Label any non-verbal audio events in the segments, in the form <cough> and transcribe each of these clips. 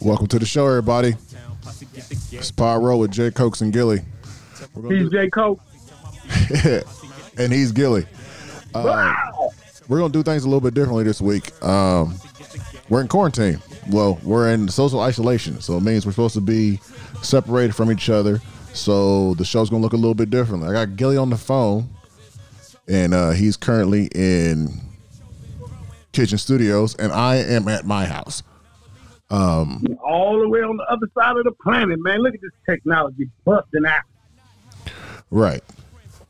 Welcome to the show, everybody. It's Pyro with Jay Cokes and Gilly. He's do- J. Coke. <laughs> and he's Gilly. Uh, Wow. we're gonna do things a little bit differently this week. Um, we're in quarantine. Well, we're in social isolation, so it means we're supposed to be separated from each other. So the show's gonna look a little bit differently. I got Gilly on the phone, and uh, he's currently in Kitchen Studios, and I am at my house. Um, all the way on the other side of the planet, man. Look at this technology busting out. Right.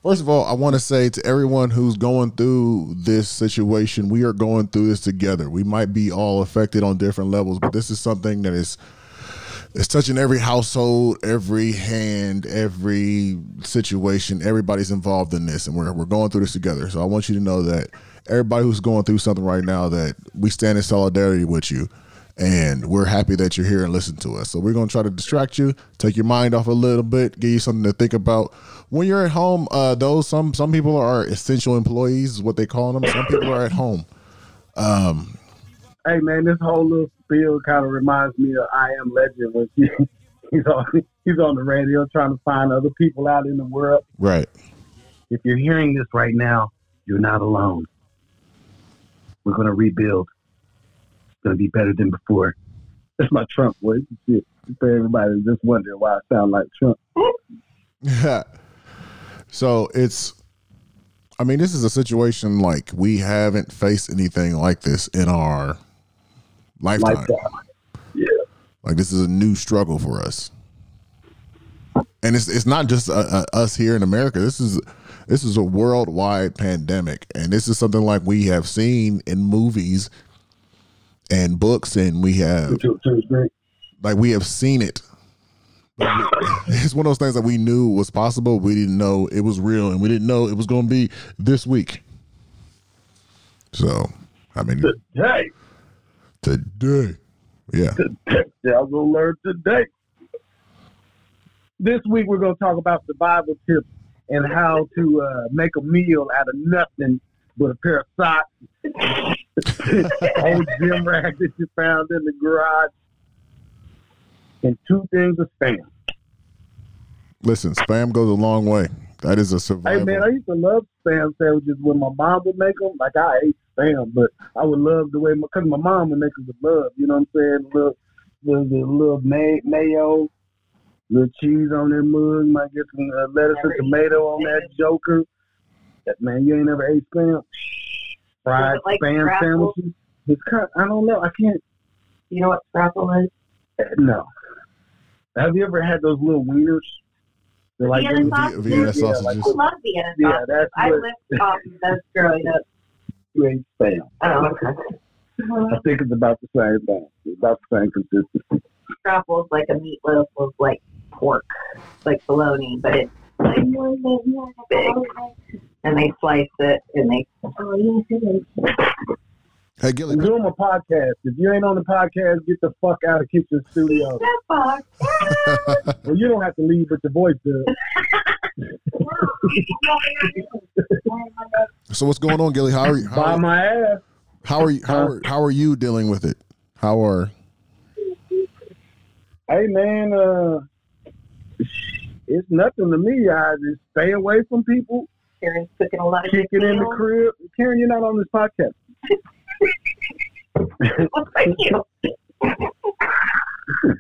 First of all, I want to say to everyone who's going through this situation, we are going through this together. We might be all affected on different levels, but this is something that is it's touching every household, every hand, every situation. Everybody's involved in this, and we're we're going through this together. So I want you to know that everybody who's going through something right now, that we stand in solidarity with you, and we're happy that you're here and listen to us. So we're going to try to distract you, take your mind off a little bit, give you something to think about when you're at home. Uh, those some some people are essential employees, is what they call them. Some people are at home. Hey, man, this whole little spiel kind of reminds me of I Am Legend when she, <laughs> he's on he's on the radio trying to find other people out in the world. Right. If you're hearing this right now, you're not alone. We're gonna rebuild. It's gonna be better than before. That's my Trump voice. Shit. For everybody just wondering why I sound like Trump. <laughs> so it's I mean, this is a situation like we haven't faced anything like this in our lifetime. Lifetime. Yeah. Like this is a new struggle for us, and it's it's not just uh, uh, us here in America. This is this is a worldwide pandemic, and this is something like we have seen in movies and books, and we have To- to his great- like we have seen it. <laughs> It's one of those things that we knew was possible. We didn't know it was real, and we didn't know it was going to be this week. So, I mean, Today. today, yeah, Y'all gonna learn today. This week we're gonna talk about survival tips and how to uh, make a meal out of nothing but a pair of socks, <laughs> old gym rag that you found in the garage, and two things of spam. listen, spam goes a long way. That is a survival. Hey man, I used to love spam sandwiches when my mom would make them. Like I ate spam, but I would love the way because my, mom would make them with love. You know what I'm saying? Little, the, the little may, mayo, little cheese on that mug. Might get some uh, lettuce and tomato on that joker. That, man, you ain't never ate spam. Fried like spam scrapple? sandwiches. It's kind. I don't know. I can't. You know what scrapple is? uh, No. Have you ever had those little wieners? They're like Vienna sausages? Vienna Yeah, like I love Vienna Yeah, sausages. that's I what- lived off of those growing up. you ate spam. Oh, okay. I think it's about the same thing. It's about the same consistency. Scrapple is like a meatloaf with like pork, like bologna, but it's like <laughs> big. And they slice it and they. hey, Gilly, I'm doing my podcast. If you ain't on the podcast, get the fuck out of Kitchen Studio. <laughs> Well, you don't have to leave, but your voice does. <laughs> so what's going on, Gilly? How are you? How Buy are, my ass. how are you? How are, how are you dealing with it? How are? Hey, man, uh, it's nothing to me. I just stay away from people, Karen's cooking a lot of in the crib. Karen, you're not on this podcast. <laughs> Well, thank you.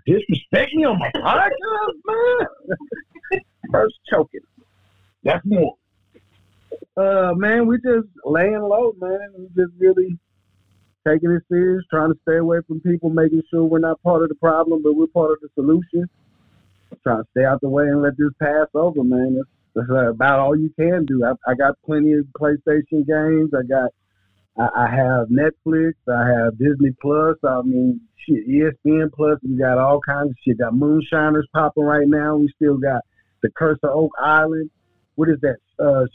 Disrespect me on my podcast, man. First choking. That's more. Uh, man, we just laying low, man. We just really taking it serious, trying to stay away from people, making sure we're not part of the problem, but we're part of the solution. Trying to stay out the way and let this pass over, man. That's, that's about all you can do. I, I got plenty of PlayStation games. I got, I, I have Netflix. I have Disney Plus. I mean, shit, ESPN Plus. We got all kinds of shit. Got Moonshiners popping right now. We still got the Curse of Oak Island. What is that? Uh,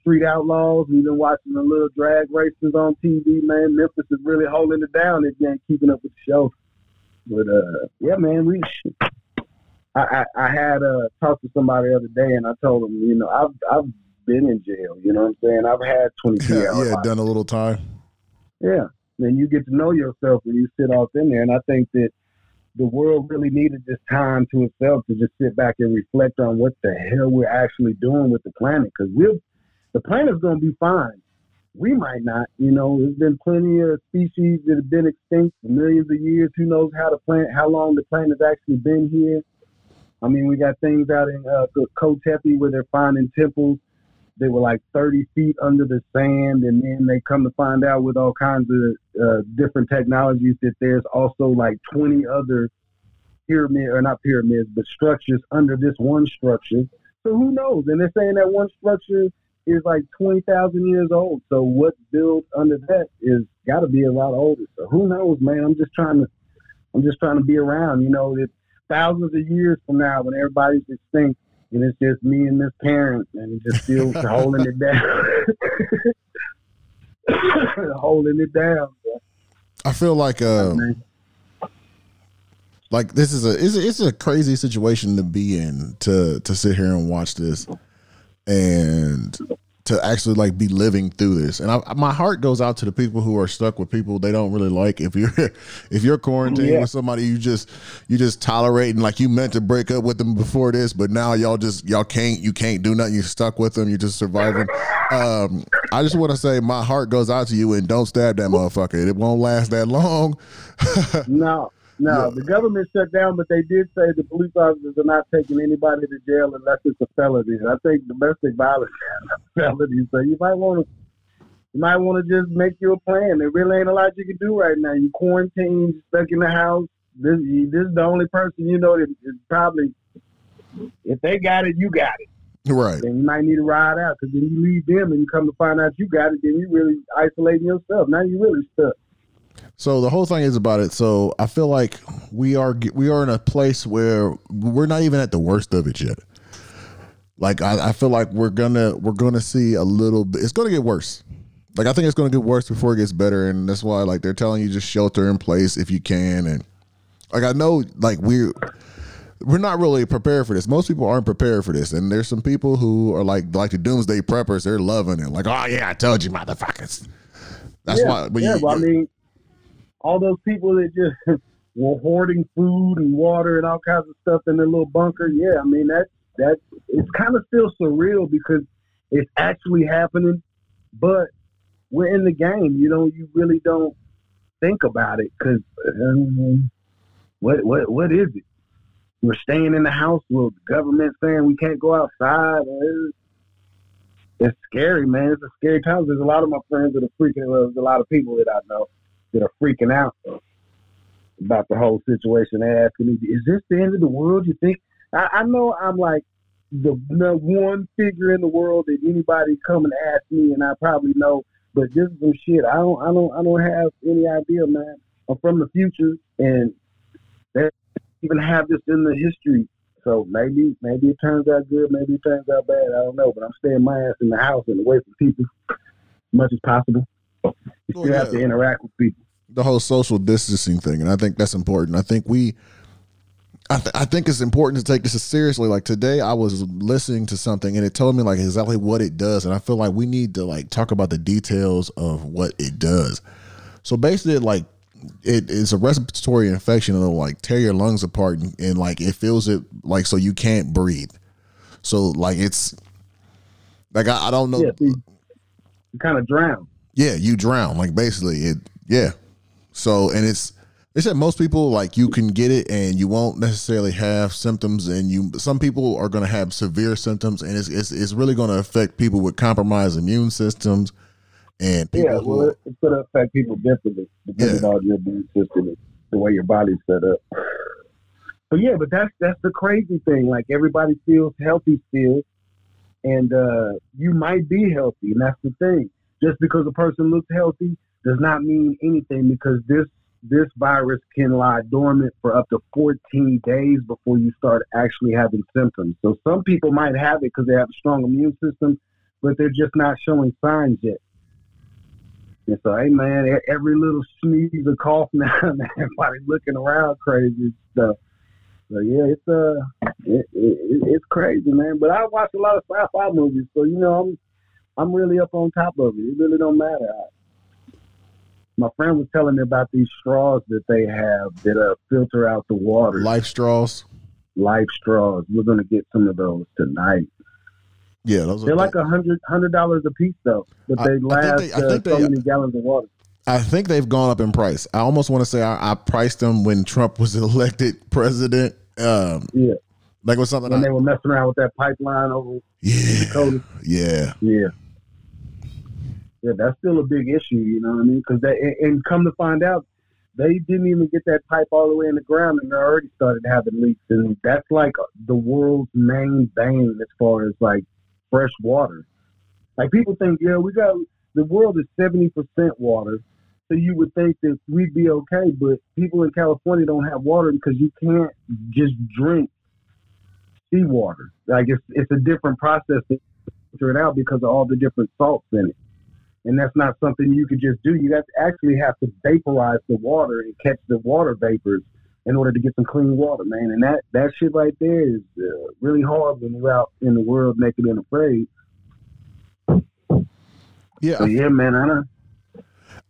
Street Outlaws. We've been watching the little drag races on TV, man. Memphis is really holding it down you ain't keeping up with the show. But uh, yeah, man, we. I, I, I had uh, talked to somebody the other day, and I told them, you know, I've I've been in jail. You know what I'm saying? I've had 22 Yeah, hours. yeah, done a little time. Yeah. then you get to know yourself when you sit off in there. And I think that the world really needed this time to itself to just sit back and reflect on what the hell we're actually doing with the planet. Because we're the planet's going to be fine. We might not. You know, there's been plenty of species that have been extinct for millions of years. Who knows how the planet, how long the planet's actually been here? I mean, we got things out in uh, Koh where they're finding temples they were like 30 feet under the sand, and then they come to find out with all kinds of uh, different technologies that there's also like 20 other pyramid or not pyramids, but structures under this one structure. So who knows? And they're saying that one structure is like 20,000 years old. So what's built under that is got to be a lot older. So who knows, man? I'm just trying to, I'm just trying to be around. You know, that thousands of years from now, when everybody's extinct, and it's just me and this parent, and just still <laughs> holding it down, <coughs> holding it down. Bro. I feel like uh, like this is a it's, a it's a crazy situation to be in to to sit here and watch this, and to actually like be living through this. And I, my heart goes out to the people who are stuck with people they don't really like. If you're <laughs> if you're quarantined yeah. with somebody you just you just tolerating like you meant to break up with them before this, but now y'all just y'all can't you can't do nothing. You're stuck with them. You're just surviving. Um, I just want to say my heart goes out to you and don't stab that motherfucker. It won't last that long. <laughs> no. No, yeah. the government shut down, but they did say the police officers are not taking anybody to jail unless it's a felony. I think domestic violence <laughs> is a felony, so you might want to you might want to just make you a plan. There really ain't a lot you can do right now. You quarantined, stuck in the house. This this is the only person you know that is probably if they got it, you got it. Right. Then you might need to ride out because then you leave them and you come to find out you got it. Then you really isolating yourself. Now you really stuck. So the whole thing is about it. So I feel like we are we are in a place where we're not even at the worst of it yet. Like I, I feel like we're gonna we're gonna see a little bit. It's gonna get worse. Like I think it's gonna get worse before it gets better, and that's why like they're telling you just shelter in place if you can. And like I know like we're we're not really prepared for this. Most people aren't prepared for this, and there's some people who are like like the doomsday preppers. They're loving it. Like oh yeah, I told you, motherfuckers. That's yeah, why. But yeah, you, well, I mean all those people that just <laughs> were hoarding food and water and all kinds of stuff in their little bunker. Yeah, I mean that that it's kind of still surreal because it's actually happening, but we're in the game. You know, you really don't think about it because um, what what what is it? We're staying in the house with the government saying we can't go outside. It's, it's scary, man. It's a scary time. There's a lot of my friends that are freaking. Well, there's a lot of people that I know that are freaking out about the whole situation. They're asking me, "Is this the end of the world?" You think? I, I know I'm like the, the one figure in the world that anybody come and ask me, and I probably know. But this is some shit. I don't. I don't. I don't have any idea, man. I'm from the future, and they even have this in the history. So maybe, maybe it turns out good. Maybe it turns out bad. I don't know. But I'm staying my ass in the house and away from people as much as possible. You still yeah. have to interact with people. The whole social distancing thing, and I think that's important. I think we, I, th- I think it's important to take this seriously. Like today, I was listening to something, and it told me like exactly what it does, and I feel like we need to like talk about the details of what it does. So basically, like it is a respiratory infection that'll like tear your lungs apart and, and, like it fills it like so you can't breathe. So like it's like I, I don't know. Yeah, you kind of drown yeah, you drown. Like basically, it. Yeah. So and it's they said most people like you can get it and you won't necessarily have symptoms and you some people are going to have severe symptoms and it's it's, it's really going to affect people with compromised immune systems and yeah well who, it's going to affect people differently depending yeah. on your immune system and the way your body's set up but yeah but that's that's the crazy thing like everybody feels healthy still and uh you might be healthy and that's the thing just because a person looks healthy does not mean anything because this this virus can lie dormant for up to 14 days before you start actually having symptoms. So some people might have it because they have a strong immune system, but they're just not showing signs yet. And so, hey man, every little sneeze or cough <laughs> now, man, everybody's looking around crazy and stuff. So yeah, it's uh, it, it, it's crazy, man. But I watch a lot of sci-fi movies, so you know I'm I'm really up on top of it. It really don't matter. my friend was telling me about these straws that they have that uh, filter out the water. Life straws. Life straws. We're gonna get some of those tonight. Yeah, those They're are like a hundred hundred dollars a piece though, but I- they I think last they- I uh, think so they- many gallons of water. I think they've gone up in price. I almost want to say I, I priced them when Trump was <laughs> elected president. Um, Yeah, like with something. when I, they were messing around with that pipeline over yeah, Dakota. yeah, Yeah. Yeah, that's still a big issue, you know what I mean? Because they and, and come to find out, they didn't even get that pipe all the way in the ground, and they already started having leaks, and that's like the world's main vein as far as like fresh water. Like people think, yeah, we got the world is seventy percent water, so you would think that we'd be okay, but people in California don't have water because you can't just drink seawater. Like it's it's a different process to filter it out because of all the different salts in it. And that's not something you could just do. You have to actually have to vaporize the water and catch the water vapors in order to get some clean water, man. And that, that shit right there is uh, really hard when you're out in the world naked and afraid. yeah. So yeah, man, I don't.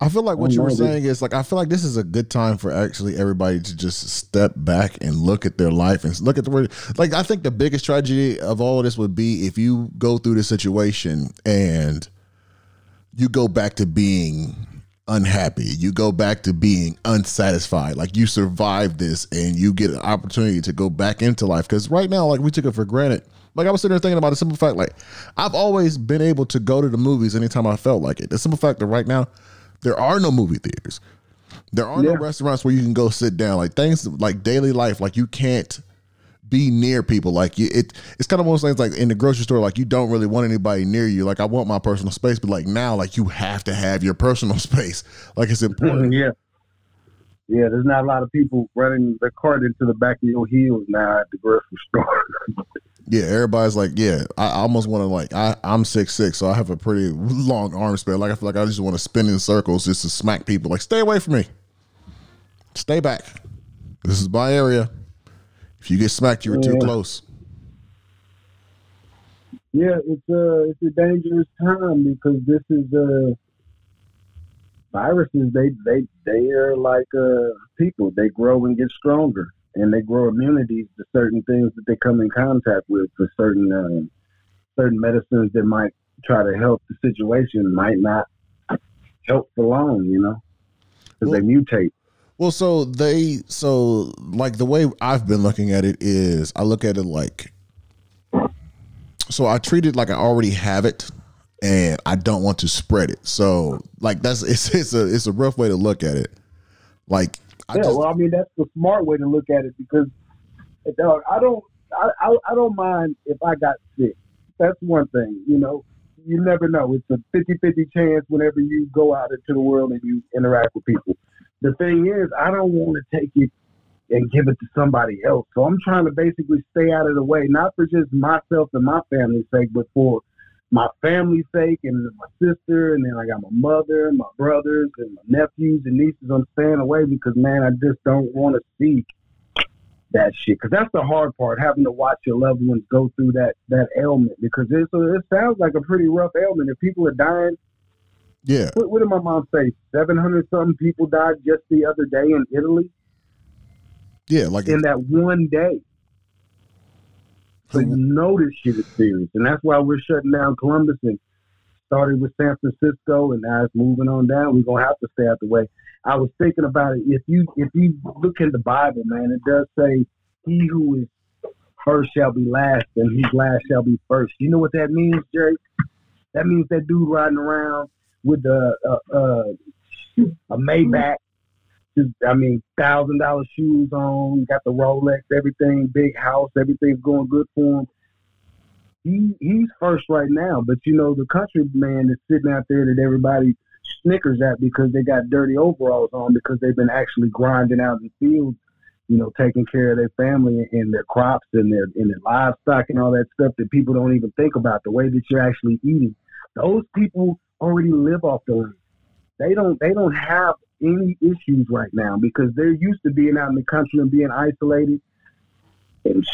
I feel like what you were saying is like I feel like this is a good time for actually everybody to just step back and look at their life and look at the word. Like I think the biggest tragedy of all of this would be if you go through the situation and you go back to being unhappy. You go back to being unsatisfied. Like you survived this and you get an opportunity to go back into life. Because right now, like we took it for granted. Like I was sitting there thinking about the simple fact, like I've always been able to go to the movies anytime I felt like it. The simple fact that right now there are no movie theaters. There are no restaurants where you can go sit down. Like things like daily life, like you can't be near people. Like you, it, it's kind of one of those things. Like in the grocery store, like you don't really want anybody near you. Like I want my personal space, but like now, like you have to have your personal <laughs> space. Like it's mm-hmm, important. yeah. Yeah, there's not a lot of people running the cart into the back of your heels now at the grocery <laughs> store. Yeah, everybody's like, yeah. I I almost want to like, I I'm six six, so I have a pretty long arm span. Like I feel like I just want to spin in circles just to smack people. Like stay away from me. Stay back. This is my area. If you get smacked, you were too close. Yeah, it's a it's a dangerous time because this is uh viruses. They they they are like uh people. They grow and get stronger, and they grow immunities to certain things that they come in contact with. For certain uh, certain medicines that might try to help the situation might not help for long. You know, because they mutate. Well, so they so like the way I've been looking at it is I look at it like so I treat it like I already have it and I don't want to spread it. So like that's <laughs> it's it's a it's a rough way to look at it. Like I yeah, just well, I mean that's the smart way to look at it because dog, I don't I, I I don't mind if I got sick. That's one thing, you know. You never know. It's a 50-50 chance whenever you go out into the world and you interact with people. The thing is, I don't want to take it and give it to somebody else. So I'm trying to basically stay out of the way, not for just myself and my family's sake, but for my family's sake and my sister, and then I got my mother, my brothers, and my nephews and nieces. I'm staying away because, man, I just don't want to see that shit. Because that's the hard part, having to watch your loved ones go through that that ailment. Because it's, it sounds like a pretty rough ailment. If people are dying, yeah. what, what did my mom say? Seven hundred something people died just the other day in Italy Yeah, like in that one day. So you know this shit is serious, and that's why we're shutting down Columbus and started with San Francisco, and now it's moving on down. We're gonna have to stay out the way. I was thinking about it. If you if you look in the Bible, man, it does say, "He who is first shall be last, and he last shall be first. You know what that means, Jake? That means that dude riding around with a a, a, a Maybach just, I mean, thousand dollar shoes on, got the Rolex, everything, big house, everything's going good for him. He he's first right now, but you know the country man is sitting out there that everybody snickers at because they got dirty overalls on because they've been actually grinding out in the fields, you know, taking care of their family and their crops and their and their livestock and all that stuff that people don't even think about the way that you're actually eating. Those people already live off the land. They don't they don't have any issues right now because they're used to being out in the country and being isolated. And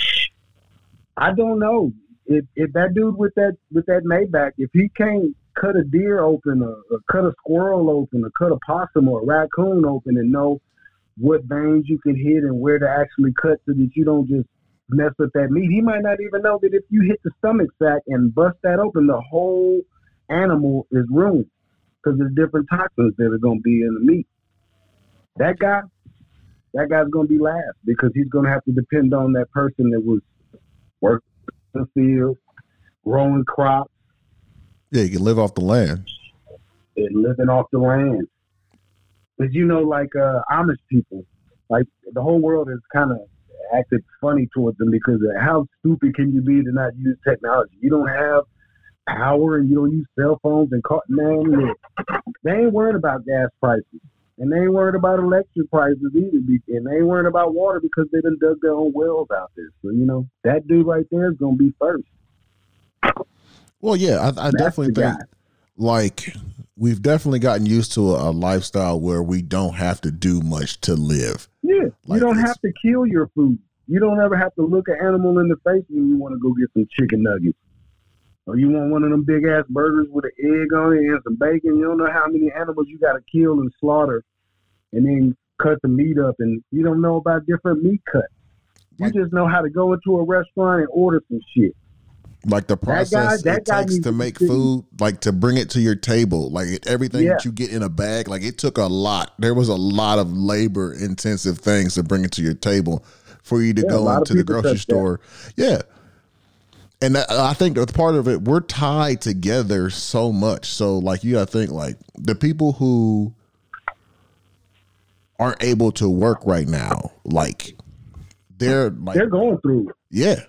I don't know if if that dude with that with that Maybach, if he can't cut a deer open, or, or cut a squirrel open, or cut a possum or a raccoon open, and know what veins you can hit and where to actually cut so that you don't just mess with that meat. He might not even know that if you hit the stomach sac and bust that open, the whole animal is ruined because there's different toxins that are going to be in the meat. That guy, that guy's going to be last because he's going to have to depend on that person that was working the field, growing crops. Yeah, you can live off the land. And living off the land. Because you know, like uh, Amish people, like the whole world has kind of acted funny towards them because how stupid can you be to not use technology? You don't have power and you don't use cell phones and car- man, they ain't worried about gas prices. And they ain't worried about electric prices either. And they ain't worried about water because they done dug their own wells out there. So, you know, that dude right there is going to be first. Well, yeah, I, I definitely think guy. like we've definitely gotten used to a, a lifestyle where we don't have to do much to live. Yeah, Like you don't this. have to kill your food. You don't ever have to look an animal in the face when you want to go get some chicken nuggets. Or you want one of them big ass burgers with an egg on it and some bacon. You don't know how many animals you got to kill and slaughter, and then cut the meat up. And you don't know about different meat cuts. You Like- just know how to go into a restaurant and order some shit. Like the That guy- process that it takes to to make be- food, like to bring it to your table, like everything Yeah. that you get in a bag, like it took a lot. There was a lot of labor intensive things to bring it to your table for you to Yeah, go into the grocery touch that. store. Yeah. And I think that's part of it. We're tied together so much. So, like, you got to think, like, the people who aren't able to work right now, like, they're like, They're going through it. yeah,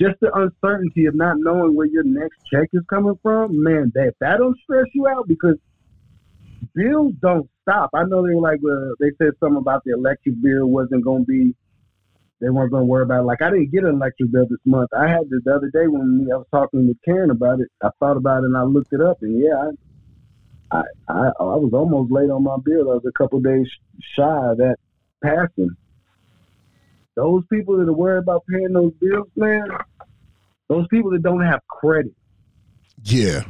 Just the uncertainty of not knowing where your next check is coming from, man, that that don't stress you out because bills don't stop. I know they were like uh, they said something about the electric bill wasn't going to be. They weren't going to worry about. It. Like I didn't get an electric bill this month. I had it the other day when I was talking with Karen about it. I thought about it and I looked it up, and yeah, I I I, I was almost late on my bill. I was a couple days shy of that passing. Those people that are worried about paying those bills, man, those people that don't have credit, yeah,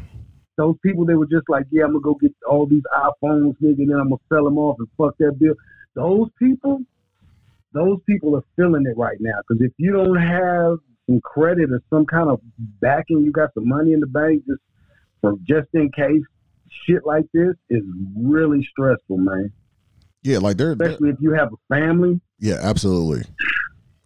those people that were just like, yeah, I'm gonna go get all these iPhones, nigga, and then I'm gonna sell them off and fuck that bill. Those people, those people are feeling it right now. Because if you don't have some credit or some kind of backing, you got some money in the bank just for just in case shit like this is really stressful, man. yeah. Like, they're, they're Especially if you have a family. Yeah, absolutely.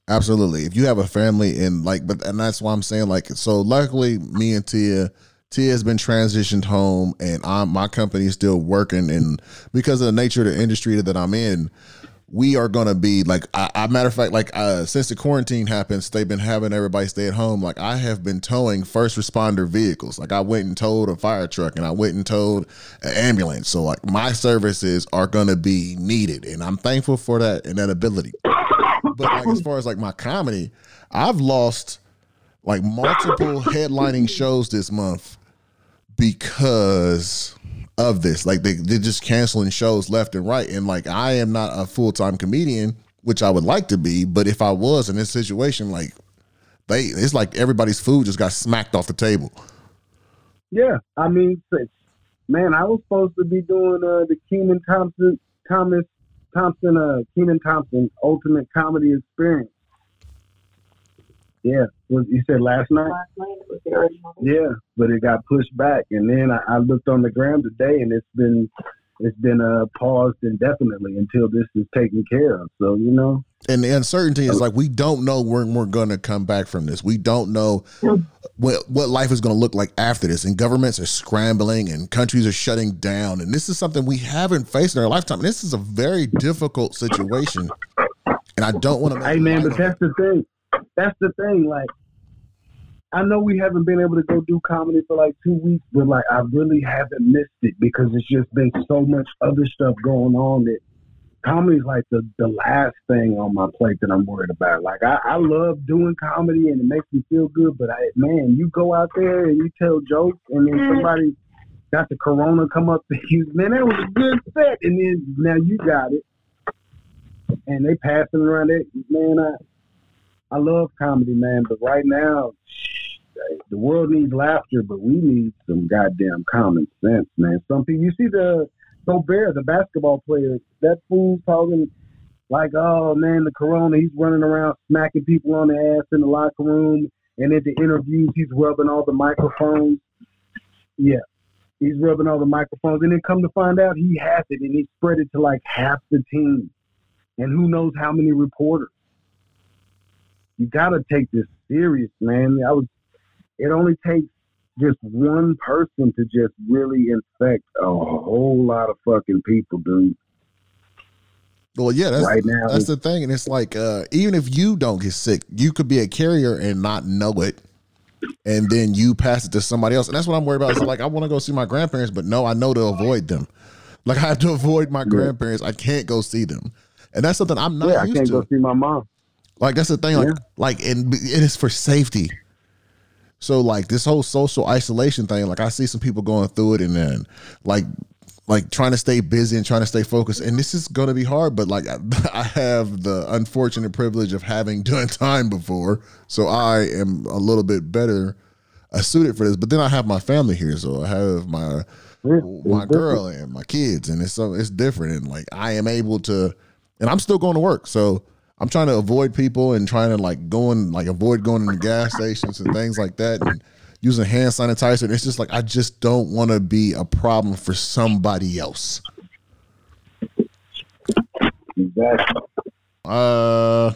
Absolutely. If you have a family and like but and that's why I'm saying like so luckily me and Tia Tia has been transitioned home and I'm my company is still working and because of the nature of the industry that I'm in, we are gonna be like I, I matter of fact, like uh since the quarantine happens, they've been having everybody stay at home. Like I have been towing first responder vehicles. Like I went and towed a fire truck and I went and towed an ambulance. So like my services are gonna be needed and I'm thankful for that and that ability but like as far as like my comedy, I've lost like multiple headlining shows this month because of this. Like they they're just canceling shows left and right. And like I am not a full time comedian, which I would like to be, but if I was in this situation, like they it's like everybody's food just got smacked off the table. Yeah, I mean, man, I was supposed to be doing uh, the Kenan Thompson, Thomas Thompson, uh, Kenan Thompson Ultimate Comedy Experience. Yeah, was you said last night? Last night was the original. Yeah, but it got pushed back, and then I, I looked on the gram today, and it's been it's been uh, paused indefinitely until this is taken care of. So you know, And the uncertainty is like we don't know when we're going to come back from this. We don't know what what life is going to look like after this. And governments are scrambling, and countries are shutting down. And this is something we haven't faced in our lifetime. And this is a very difficult situation. And I don't want to. Hey man, but that's the thing. That's the thing. Like, I know we haven't been able to go do comedy for like two weeks, but like I really haven't missed it because it's just been so much other stuff going on that comedy's like the, the last thing on my plate that I'm worried about. Like I, I love doing comedy and it makes me feel good, but I man, you go out there and you tell jokes and then mm-hmm. somebody got the corona come up to <laughs> you, man, that was a good set and then now you got it. And they passing around it, man, I I love comedy, man, but right now the world needs laughter, but we need some goddamn common sense, man. Some people, you see the Gobert, the basketball player, that fool's talking like, oh man, the corona, he's running around smacking people on the ass in the locker room, and at the interviews, he's rubbing all the microphones. Yeah, he's rubbing all the microphones, and then come to find out he has it, and he spread it to like half the team, and who knows how many reporters. You gotta take this serious, man. I was. It only takes just one person to just really infect a whole lot of fucking people, dude. Well, yeah, that's Right now, that's the thing, and it's like uh, even if you don't get sick, you could be a carrier and not know it, and then you pass it to somebody else, and that's what I'm worried about. It's like I want to go see my grandparents, but no, I know to avoid them. Like I have to <laughs> avoid my grandparents. I can't go see them, and that's something I'm not yeah, I can't to. go see my mom. Like that's the thing. Like Yeah. like and it is for safety. So like this whole social isolation thing, like I see some people going through it and then like like trying to stay busy and trying to stay focused. And this is going to be hard, but like I, <laughs> I have the unfortunate privilege of having <laughs> done time before, so I am a little bit better uh, suited for this. But then I have my family here, so I have my my girl and my kids, and it's so it's different. And like I am able to, and I'm still going to work, so I'm trying to avoid people and trying to like going like avoid going to gas stations and things like that, and using hand sanitizer. And it's just like I just don't want to be a problem for somebody else. Exactly. Uh.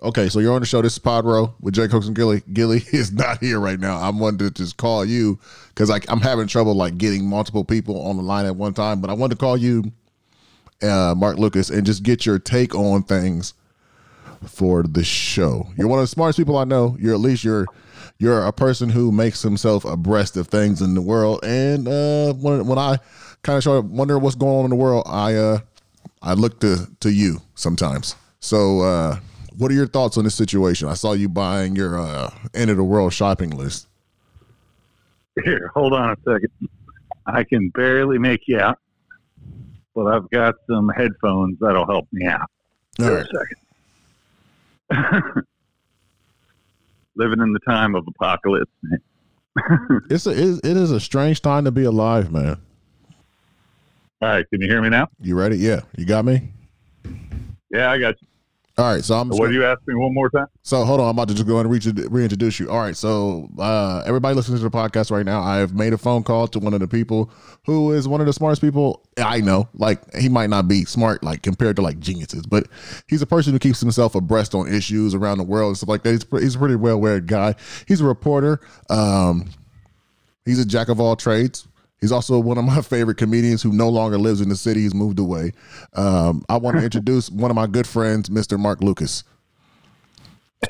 Okay, so you're on the show. This is Podro with Jay Cooks and Gilly. Gilly <laughs> is not here right now. I'm wanting to just call you because like I'm having trouble like getting multiple people on the line at one time. But I wanted to call you, uh, Mark Lucas, and just get your take on things for the show. You're one of the smartest people I know. You're at least you're you're a person who makes himself abreast of things in the world. And uh, when when I kind of start wonder what's going on in the world, I uh I look to to you sometimes. So uh, what are your thoughts on this situation? I saw you buying your uh, end of the world shopping list. Here, hold on a second. I can barely make you out, but I've got some headphones that'll help me out. All For a second. <laughs> Living in the time of apocalypse. man. <laughs> It's a it it is a strange time to be alive, man. All right, can you hear me now? You ready? Yeah, you got me. Yeah, I got you. All right, so I'm What gonna- do you ask me one more time? So hold on, I'm about to just go and reintroduce you. All right, so uh, everybody listening to the podcast right now, I have made a phone call to one of the people who is one of the smartest people I know. Like he might not be smart, like compared to like geniuses, but he's a person who keeps himself abreast on issues around the world and stuff like that. He's, he's a pretty well-aware guy. He's a reporter. Um, he's a jack of all trades. He's also one of my favorite comedians who no longer lives in the city. He's moved away. Um, I want to introduce one of my good friends, Mr. Mark Lucas.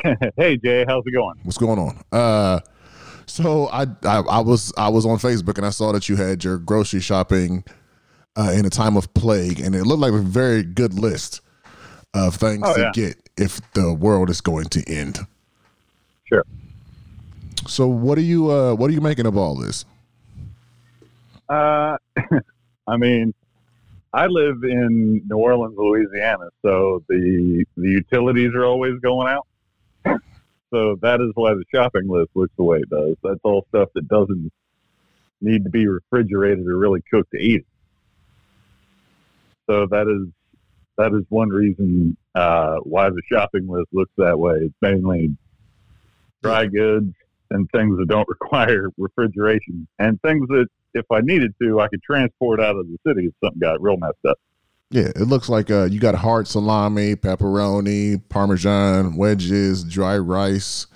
<laughs> hey, Jay, how's it going? What's going on? Uh, so I, I I was I was on Facebook and I saw that you had your grocery shopping uh, in a time of plague, and it looked like a very good list of things Oh, to yeah. get if the world is going to end. Sure. So what are you uh, what are you making of all this? Uh, <laughs> I mean, I live in New Orleans, Louisiana, so the the utilities are always going out. <laughs> So that is why the shopping list looks the way it does. That's all stuff that doesn't need to be refrigerated or really cooked to eat. So that is that is one reason uh, why the shopping list looks that way. It's mainly dry goods and things that don't <laughs> require refrigeration and things that if I needed to, I could transport out of the city if something got real messed up. Yeah, it looks like uh, you got hard salami, pepperoni, parmesan, wedges, dry rice,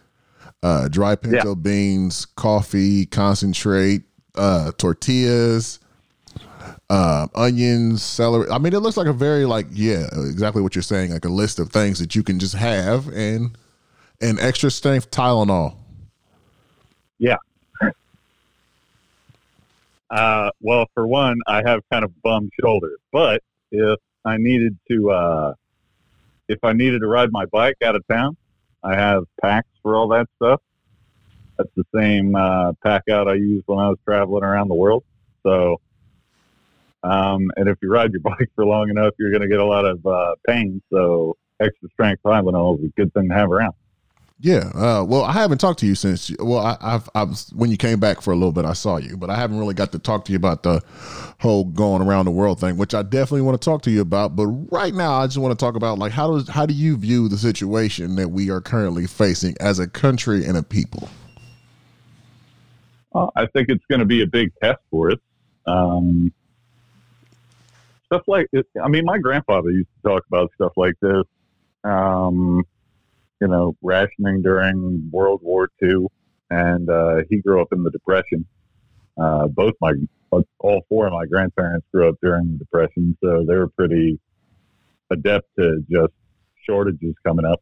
uh, dry pinto beans, coffee, concentrate, uh, tortillas, uh, onions, celery. I mean, it looks like a very like yeah, exactly what you're saying, like a list of things that you can just have and an extra strength Tylenol. Uh, well, for one, I have kind of bum shoulder, but if I needed to, uh, if I needed to ride my bike out of town, I have packs for all that stuff. That's the same uh, pack out I used when I was traveling around the world. So, um, and if you ride your <laughs> bike for long enough, you're going to get a lot of uh, pain. So, extra strength Tylenol is a good thing to have around. Yeah. Uh, well, I haven't talked to you since. Well, I, I've, I was when you came back for a little bit. I saw you, but I haven't really got to talk to you about the whole going around the world thing, which I definitely want to talk to you about. But right now, I just want to talk about like how does how do you view the situation that we are currently facing as a country and a people? Well, I think it's going to be a big test for us. Um, stuff like I mean, my grandfather used to talk about stuff like this. Um, you know, rationing during World War II, and uh, he grew up in the Depression. Uh, both my, all four of my grandparents grew up during the Depression, so they were pretty adept to just shortages coming up.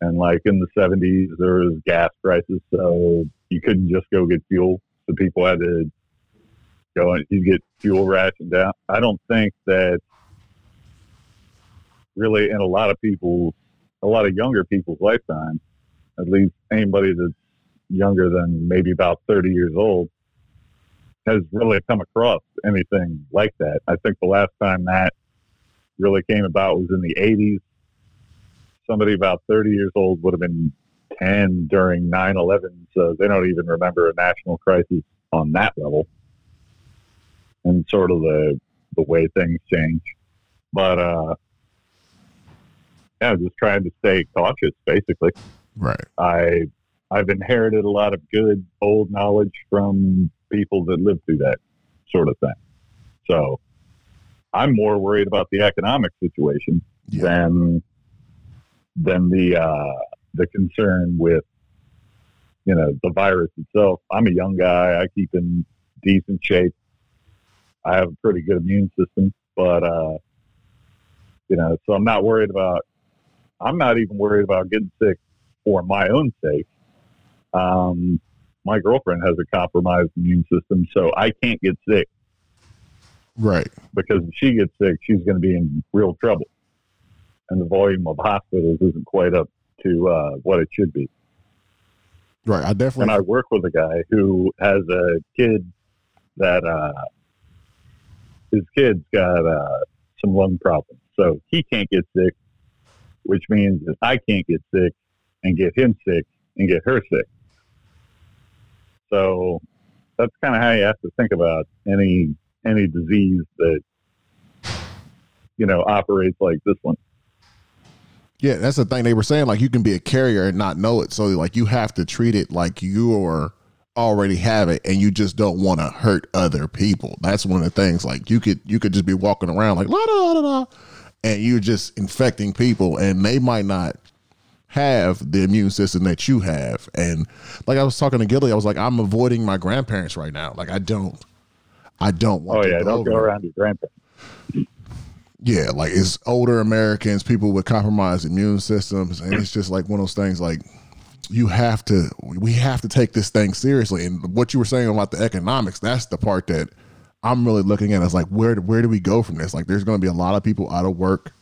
And like in the 70s, there was gas prices, so you couldn't just go get fuel. So people had to go and you get fuel rationed out. I don't think that really in a lot of people's a lot of younger people's lifetime, at least anybody that's younger than maybe about 30 years old, has really come across anything like that. I think the last time that really came about was in the 80s. Somebody about 30 years old would have been 10 during 9 11, so they don't even remember a national crisis on that level and sort of the, the way things change. But, uh, yeah, just trying to stay cautious, basically. Right. I I've inherited a lot of good old knowledge from people that lived through that sort of thing. So I'm more worried about the economic situation Yeah. than than the uh, the concern with you know the virus itself. I'm a young guy. I keep in decent shape. I have a pretty good immune system, but uh, you know, so I'm not worried about. I'm not even worried about getting sick for my own sake. Um, my girlfriend has a compromised immune system, so I can't get sick Right. because if she gets sick, she's going to be in real trouble. And the volume of hospitals isn't quite up to uh, what it should be. Right. I definitely. And. I work with a guy who has a kid that uh, his kid's got uh, some lung problems. So he can't get sick, which means that I can't get sick and get him sick and get her sick. So that's kind of how you have to think about any any disease that you know operates like this one. Yeah, that's the thing they were saying. Like you can be a carrier and not know it, so like you have to treat it like you're already have it, and you just don't want to hurt other people. That's one of the things. Like you could you could just be walking around like la da da da, and you're just infecting people, and they might not have the immune system that you have. And like I was talking to Gilly, I was like, I'm avoiding my grandparents right now. Like I don't, I don't want. Oh to yeah, go don't over go around your grandparents. Yeah, like it's older Americans, people with compromised immune systems, and it's just like one of those things. Like you have to, we have to take this thing seriously. And what you were saying about the economics, that's the part that I'm really looking at. Is like where where do we go from this? Like there's going to be a lot of people out of work,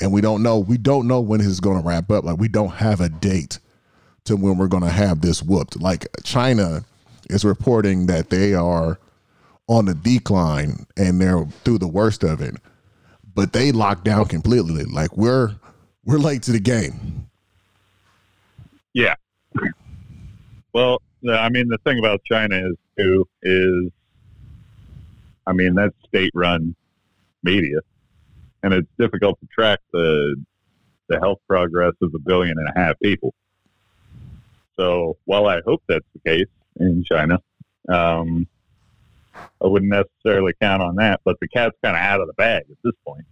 and we don't know. We don't know when this is going to wrap up. Like we don't have a date to when we're going to have this whooped. Like China is reporting that they are on the decline and they're through the worst of it but they locked down completely. Like we're we're late to the game. Yeah. Well, I mean, the thing about China is too is, I mean, that's state-run media, and it's difficult to track the the health progress of a billion and a half people. So, while I hope that's the case in China, um, I wouldn't necessarily count on that. But the cat's kind of out of the bag at this point.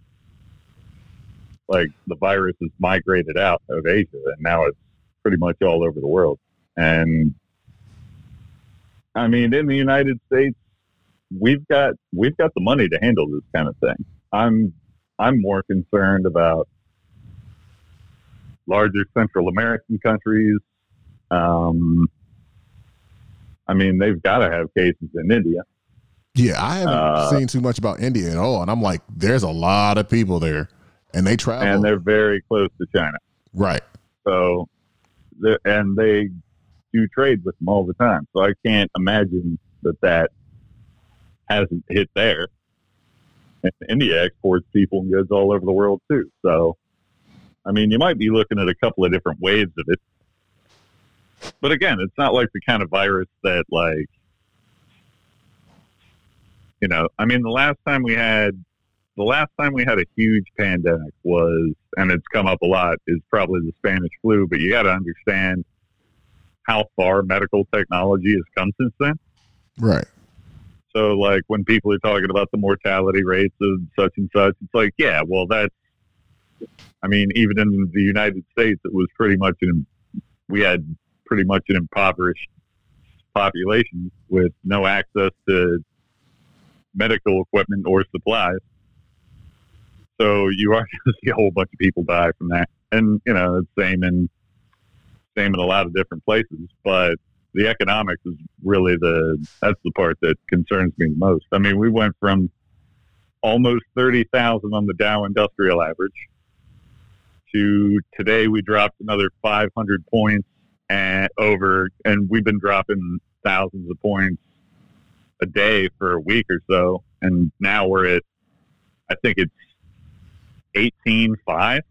Like the virus has migrated out of Asia, and now it's pretty much all over the world. And I mean, in the United States, we've got we've got the money to handle this kind of thing. I'm I'm more concerned about larger Central American countries. Um, I mean, they've got to have cases in India. Yeah, I haven't Uh, seen too much about India at all, and I'm like, there's a lot of people there, and they travel. and they're very close to China. right. So, and they do trade with them all the time. So I can't imagine that that hasn't hit there. And India exports people and goods all over the world too. So, I mean, you might be looking at a couple of different waves of it. but again, it's not like the kind of virus that like you know. I mean, the last time we had the last time we had a huge pandemic was, and it's come up a lot, is probably the Spanish flu. But you got to understand how far medical technology has come since then. Right. So, like when people are talking about the mortality rates and such and such, it's like, yeah, well, that's. I mean, even in the United States, it was pretty much an. We had pretty much an impoverished population with no access to medical equipment or supplies. So you are <laughs> going to see a whole bunch of people die from that, and you know it's same in same in a lot of different places. But the economics is really the that's the part that concerns me the most. I mean, we went from almost thirty thousand on the Dow Industrial Average to today we dropped another five hundred points and over, and we've been dropping thousands of points a day for a week or so, and now we're at I think it's eighteen five.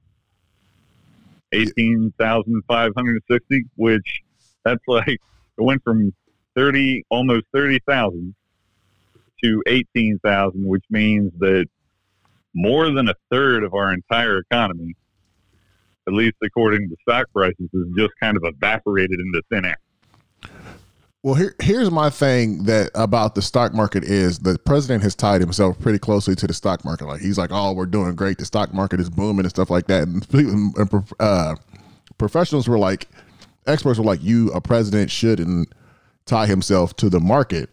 18,560, which that's like it went from 30, almost 30,000 to 18,000, which means that more than a third of our entire economy, at least according to stock prices, is just kind of evaporated into thin air. Well, here, here's my thing that about the stock market is the president has tied himself pretty closely to the stock market. Like he's like, "Oh, we're doing great. The stock market is booming and stuff like that." And, and uh, professionals were like, experts were like, "You, a president, shouldn't tie himself to the market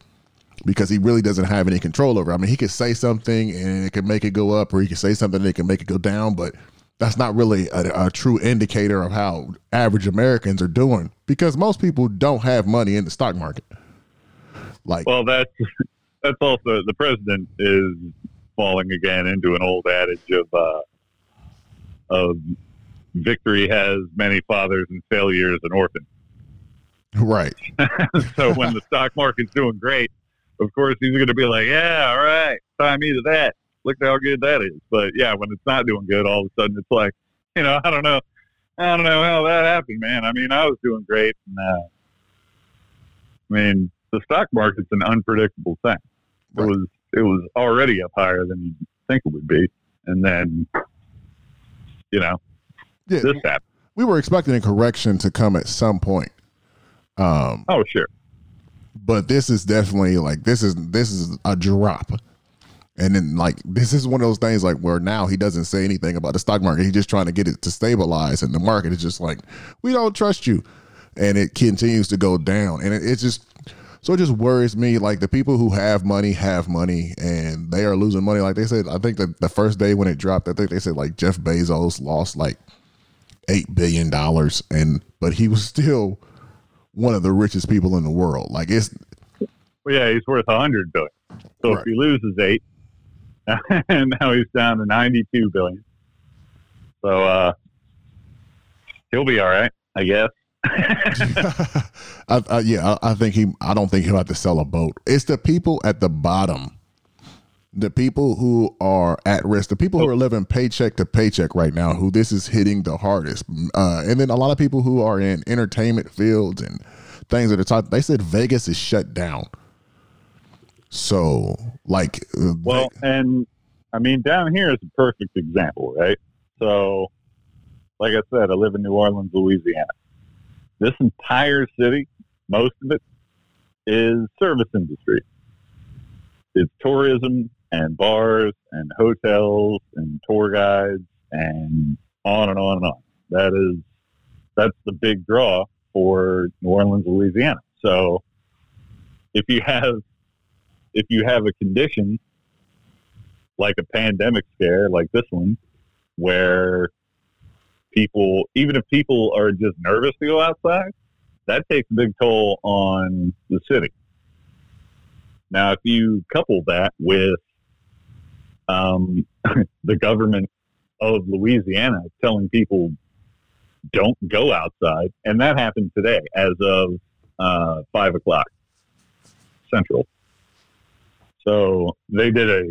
because he really doesn't have any control over. It. I mean, he could say something and it can make it go up, or he could say something and it can make it go down, but." That's not really a, a true indicator of how average Americans are doing because most people don't have money in the stock market. Like, well, that's that's also the president is falling again into an old adage of uh, of victory has many fathers and failure is an orphan. Right. <laughs> so when the stock market's doing great, of course he's going to be like, "Yeah, all right, tie me to that." look at how good that is. But yeah, when it's not doing good, all of a sudden it's like, you know, I don't know, I don't know how that happened, man. I mean, I was doing great, and uh, I mean, the stock market's an unpredictable thing. It was it was already up higher than you think it would be, and then, you know, yeah, this happened. We were expecting a correction to come at some point. Um, oh, sure. But this is definitely like this is this is a drop and then like this is one of those things like where now he doesn't say anything about the stock market. He's just trying to get it to stabilize, and the market is just like, we don't trust you, and it continues to go down, and it, it's just so it just worries me. Like the people who have money have money, and they are losing money. Like they said, I think that the first day when it dropped, I think they said like Jeff Bezos lost like eight billion dollars, and but he was still one of the richest people in the world. Like it's well, yeah, he's worth a hundred billion. So right. if he loses eight, <laughs> and now he's down to 92 billion. So uh, he'll be all right, I guess. <laughs> <laughs> I, I, yeah, I, I, think he. I don't think he'll have to sell a boat. It's the people at the bottom, the people who are at risk, the people who are living paycheck to paycheck right now, who this is hitting the hardest, uh, and then a lot of people who are in entertainment fields and things that are top. They said Vegas is shut down. So, like, uh, well, and I mean, down here is a perfect example, right? So, like I said, I live in New Orleans, Louisiana. This entire city, most of it, is service industry. It's tourism and bars and hotels and tour guides and on and on and on. That is that's the big draw for New Orleans, Louisiana. So if you have if you have a condition like a pandemic scare like this one, where people, even if people are just nervous to go outside, that takes a big toll on the city. Now, if you couple that with um, <laughs> the government of Louisiana telling people don't go outside, and that happened today as of uh, five o'clock central. So they did a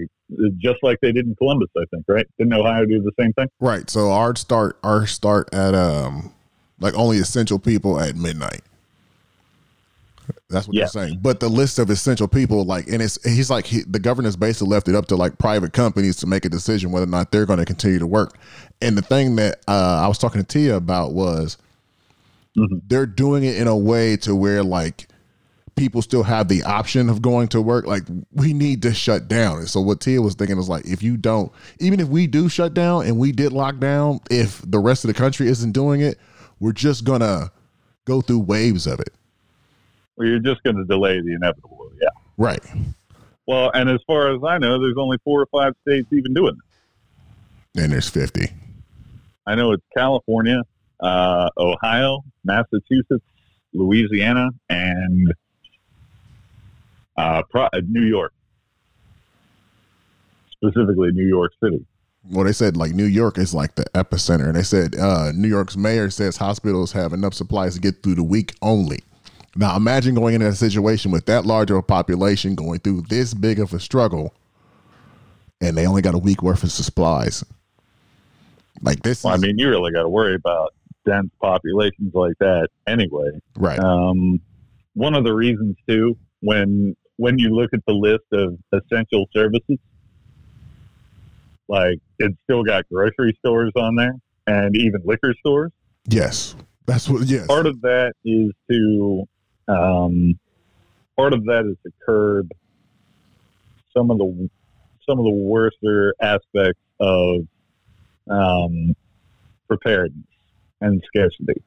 just like they did in Columbus, I think, right? Didn't Ohio do the same thing? Right. So our start our start at um like only essential people at midnight. That's what Yeah. you're saying. But the list of essential people, like, and it's he's like he, the governor's basically left it up to like private companies to make a decision whether or not they're going to continue to work. And the thing that uh, I was talking to Tia about was Mhm. they're doing it in a way to where like people still have the option of going to work. Like we need to shut down. And so what Tia was thinking was like, if you don't, even if we do shut down and we did lock down, if the rest of the country isn't doing it, we're just gonna go through waves of it. Well, you're just going to delay the inevitable. Yeah. Right. Well, and as far as I know, there's only four or five states even doing this. And there's 50. I know it's California, uh, Ohio, Massachusetts, Louisiana, and uh, pro- uh, New York. Specifically, New York City. Well, they said like New York is like the epicenter. And they said uh, New York's mayor says hospitals have enough supplies to get through the week only. Now, imagine going into a situation with that large of a population going through this big of a struggle, and they only got a week worth of supplies. Like this, Well, I mean, you really got to worry about dense populations like that anyway. right? Um, one of the reasons too, when when you look at the list of essential services, like it's still got grocery stores on there and even liquor stores. yes, that's what. Yes, Part of that is to, um, part of that is to curb some of the some of the worser aspects of um, preparedness and scarcity.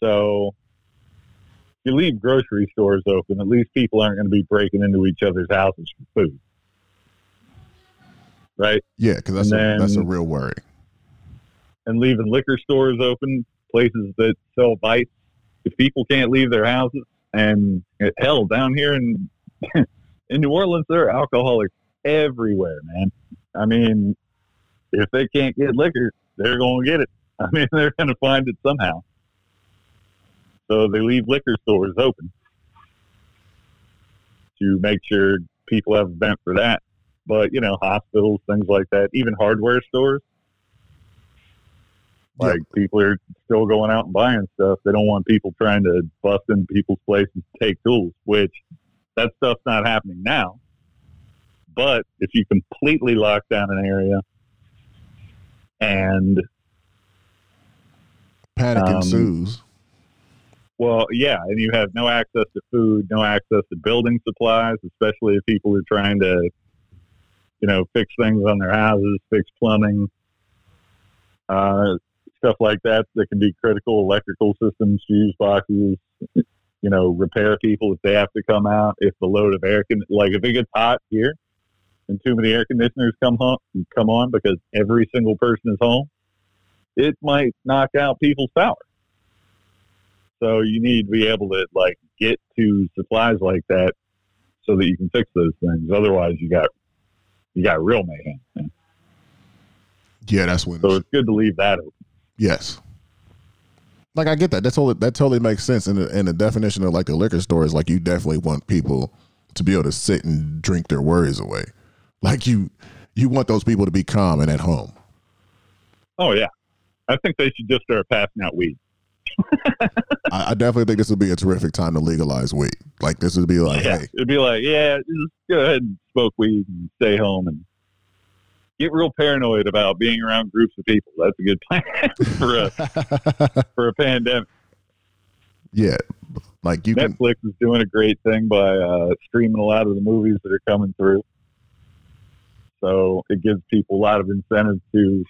So if you leave grocery stores open, at least people aren't going to be breaking into each other's houses for food. Right? yeah, because that's and a, that's a real worry. And leaving liquor stores open, places that sell bites, if people can't leave their houses, and hell, down here in <laughs> in New Orleans, there are alcoholics everywhere, man. I mean, if they can't get liquor, they're going to get it. <laughs> I mean, they're going to find it somehow. So they leave liquor stores open to make sure people have a vent for that. But, you know, hospitals, things like that, even hardware stores, Like people are still going out and buying stuff. They don't want people trying to bust in people's places to take tools, which that stuff's not happening now. But if you completely lock down an area and Panic Um, ensues. Well, yeah, and you have no access to food, no access to building supplies, especially if people are trying to, you know, fix things on their houses, fix plumbing, uh, stuff like that that can be critical, electrical systems, fuse boxes, you know, repair people if they have to come out, if the load of air can, like if it gets hot here and too many air conditioners come home, come on because every single person is home, it might knock out people's power. So you need to be able to like get to supplies like that so that you can fix those things. Otherwise, you got you got real mayhem. Yeah, that's when. So it's good to leave that open. Yes. Like I get that. That's totally that totally makes sense. And the, and the definition of like a liquor store is like you definitely want people to be able to sit and drink their worries away. Like you you want those people to be calm and at home. Oh yeah, I think they should just start passing out weed. <laughs> I, I definitely think this would be a terrific time to legalize weed. Like this would be like, yeah, hey, it'd be like, yeah, just go ahead and smoke weed and stay home and get real paranoid about being around groups of people. That's a good plan <laughs> for a <laughs> for a pandemic. yeah, like you can. Netflix is doing a great thing by uh, streaming a lot of the movies that are coming through. So it gives people a lot of incentive to,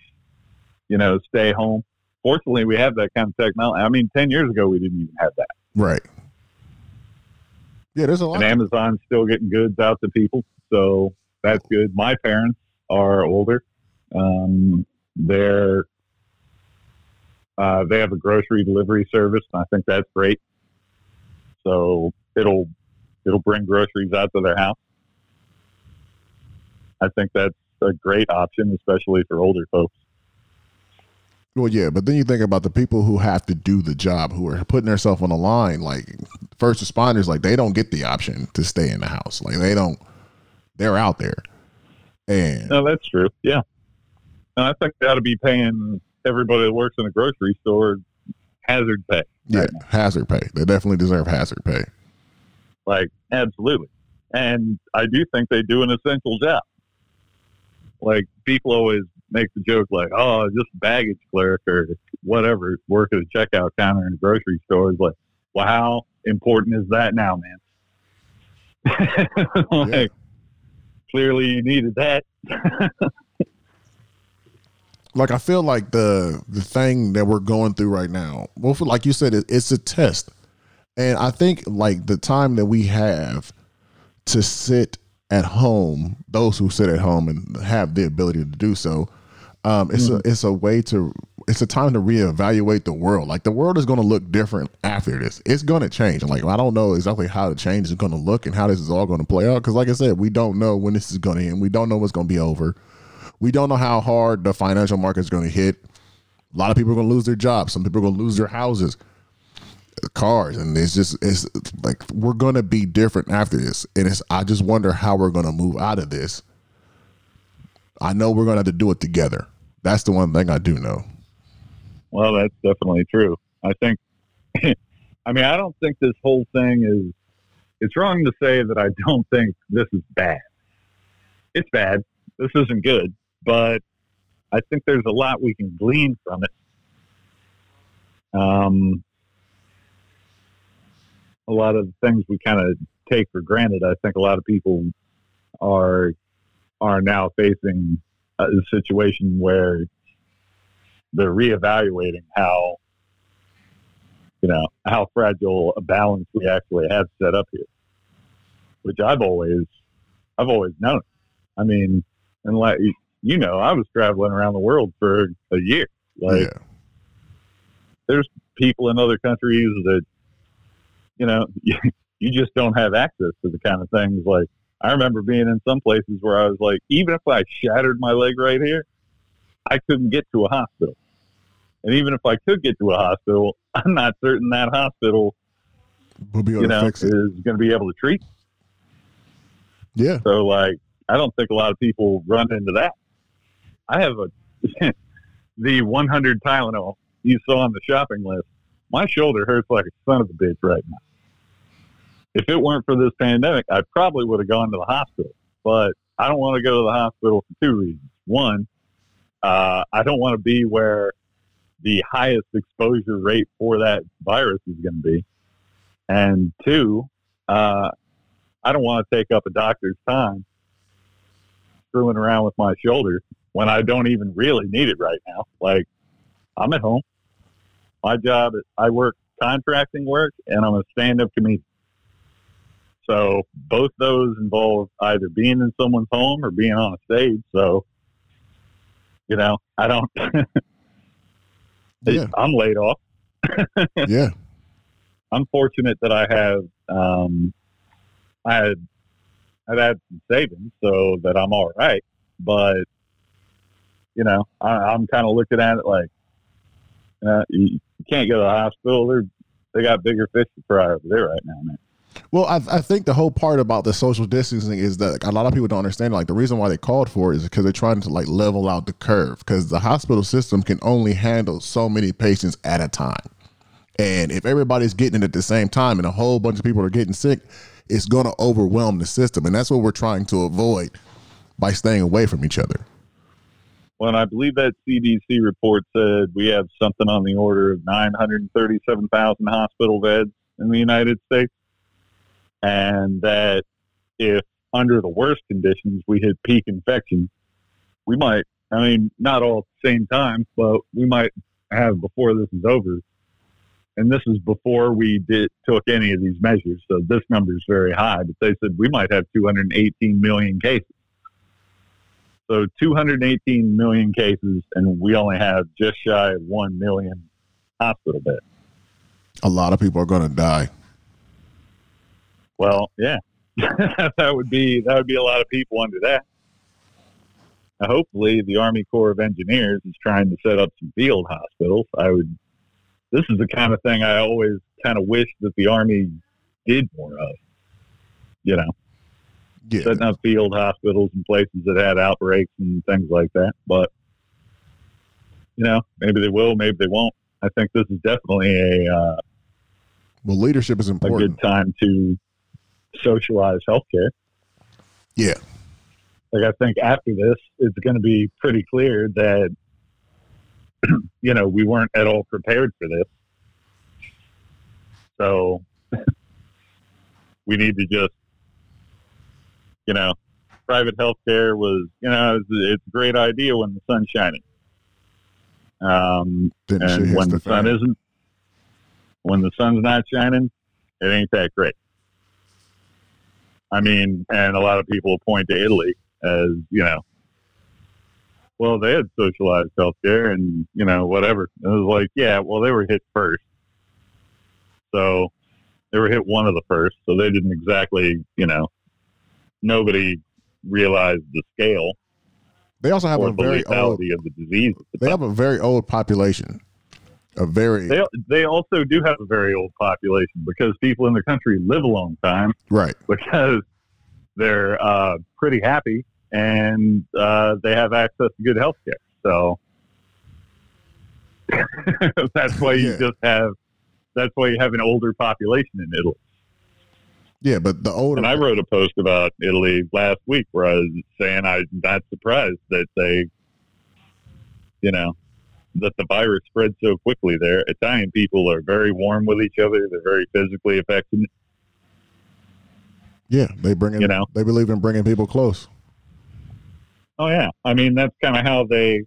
you know, stay home. Fortunately, we have that kind of technology. I mean, 10 years ago, we didn't even have that. Right. Yeah, there's a lot. And Amazon's still getting goods out to people. So that's good. My parents are older. Um, they're, uh, they have a grocery delivery service. And I think that's great. So it'll, it'll bring groceries out to their house. I think that's a great option, especially for older folks. Well, yeah, but then you think about the people who have to do the job, who are putting themselves on the line, like first responders, like they don't get the option to stay in the house. Like they don't, they're out there. And No, that's true. Yeah. No, I think they ought to be paying everybody that works in a grocery store hazard pay. yeah, right hazard pay. They definitely deserve hazard pay. Like, absolutely. And I do think they do an essential job. Like, people always make the joke, like, oh, just baggage clerk or whatever, work at a checkout counter in a grocery store. Is like, well, how important is that now, man? <laughs> like, Yeah. Clearly you needed that. like I feel like the the thing that we're going through right now, well, for, like you said, it, it's a test, and I think like the time that we have to sit at home, those who sit at home and have the ability to do so, um, it's a it's a way to it's a time to reevaluate the world. Like the world is going to look different after this. It's going to change. Like I don't know exactly how the change is going to look and how this is all going to play out. Because like I said, we don't know when this is going to end. We don't know what's going to be over. We don't know how hard the financial market is going to hit. A lot of people are going to lose their jobs. Some people are going to lose their houses, cars, and it's just it's like we're going to be different after this. And it's I just wonder how we're going to move out of this. I know we're going to have to do it together. That's the one thing I do know. Well, that's definitely true. I think, <laughs> I mean, I don't think this whole thing is, it's wrong to say that I don't think this is bad. It's bad. This isn't good, but I think there's a lot we can glean from it. Um, a lot of the things we kind of take for granted, I think a lot of people are are now facing a situation where they're reevaluating how you know how fragile a balance we actually have set up here, which I've always I've always known. I mean, and like you know, I was traveling around the world for a year. Like yeah. there's people in other countries that you know <laughs> you just don't have access to the kind of things like I remember being in some places where I was like, even if I shattered my leg right here, I couldn't get to a hospital. And even if I could get to a hospital, <laughs> I'm not certain that hospital, We'll be able you to know, fix is going to be able to treat. Yeah. So, like, I don't think a lot of people run into that. I have a <laughs> the 100 Tylenol you saw on the shopping list. My shoulder hurts like a son of a bitch right now. If it weren't for this pandemic, I probably would have gone to the hospital. But I don't want to go to the hospital for two reasons. One, uh, I don't want to be where the highest exposure rate for that virus is going to be. And two, uh, I don't want to take up a doctor's time screwing around with my shoulder when I don't even really need it right now. Like, I'm at home. My job is I work contracting work and I'm a stand up comedian. So both those involve either being in someone's home or being on a stage. So, you know, I don't, <laughs> Yeah. I'm laid off. <laughs> Yeah. I'm fortunate that I have um, I had I've had some savings so that I'm all right. But you know, I, I'm kind of looking at it like uh, you, you can't go to the hospital. They're they got bigger fish to fry over there right now, man. Well, I, I think the whole part about the social distancing is that a lot of people don't understand. Like the reason why they called for it is because they're trying to like level out the curve because the hospital system can only handle so many patients at a time, and if everybody's getting it at the same time and a whole bunch of people are getting sick, it's going to overwhelm the system, and that's what we're trying to avoid by staying away from each other. Well, and I believe that CDC report said we have something on the order of 937,000 hospital beds in the United States. And that if under the worst conditions we hit peak infection, we might, I mean, not all at the same time, but we might have before this is over. And this is before we did took any of these measures. So this number is very high, but they said we might have 218 million cases. So 218 million cases, and we only have just shy of 1 million hospital beds. A lot of people are going to die. Well, yeah, <laughs> that would be that would be a lot of people under that. Now, hopefully, the Army Corps of Engineers is trying to set up some field hospitals. I would. This is the kind of thing I always kind of wish that the Army did more of. You know, Yeah, setting up field hospitals in places that had outbreaks and things like that. But you know, maybe they will, maybe they won't. I think this is definitely a uh, well, leadership is important. a good time to socialized healthcare. Yeah. Like I think after this, it's going to be pretty clear that <clears throat> you know we weren't at all prepared for this. So <laughs> we need to just you know private healthcare was you know it's, it's a great idea when the sun's shining. Um, and when the the sun isn't, when the sun's not shining, it ain't that great. I mean, and a lot of people point to Italy as you know, well, they had socialized healthcare and you know whatever. And it was like, yeah, well, they were hit first, so they were hit one of the first, so they didn't exactly, you know, nobody realized the scale They also have a very old. of the disease. the They have a very old population. A very They they also do have a very old population because people in the country live a long time right. because they're uh, pretty happy and uh, they have access to good health care. So <laughs> that's why you Yeah. just have that's why you have an older population in Italy. Yeah, but the older And I wrote a post about Italy last week where I was saying I'm not surprised that they, you know, that the virus spread so quickly there. Italian people are very warm with each other. They're very physically affectionate. yeah, they bring in, You know. they believe in bringing people close. Oh yeah, I mean that's kind of how they.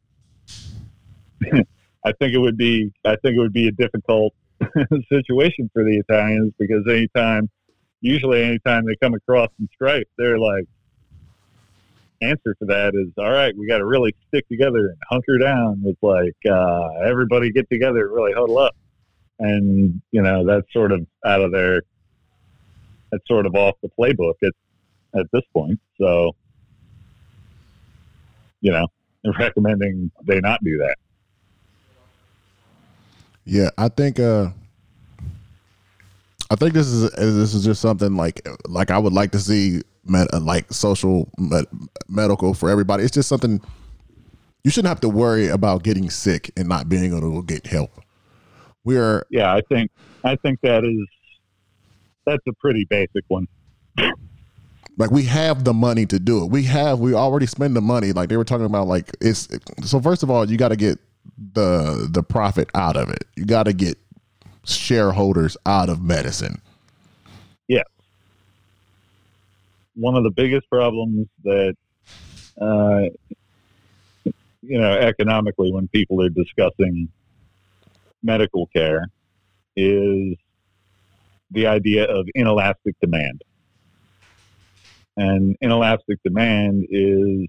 <laughs> I think it would be. I think it would be a difficult <laughs> situation for the Italians because anytime, usually anytime they come across some strife, they're like, answer for that is all right. We got to really stick together and hunker down. It's like uh, everybody get together, really huddle up, and you know that's sort of out of their. That's sort of off the playbook at at this point. So you know, recommending they not do that. Yeah, I think uh I think this is this is just something like like I would like to see med, uh, like social med, medical for everybody. It's just something you shouldn't have to worry about getting sick and not being able to get help. We are Yeah, I think I think that is that's a pretty basic one. like we have the money to do it. We have we already spend the money. Like they were talking about like it's so first of all, you got to get the the profit out of it. You got to get shareholders out of medicine. One of the biggest problems that uh, you know economically when people are discussing medical care is the idea of inelastic demand. And inelastic demand is,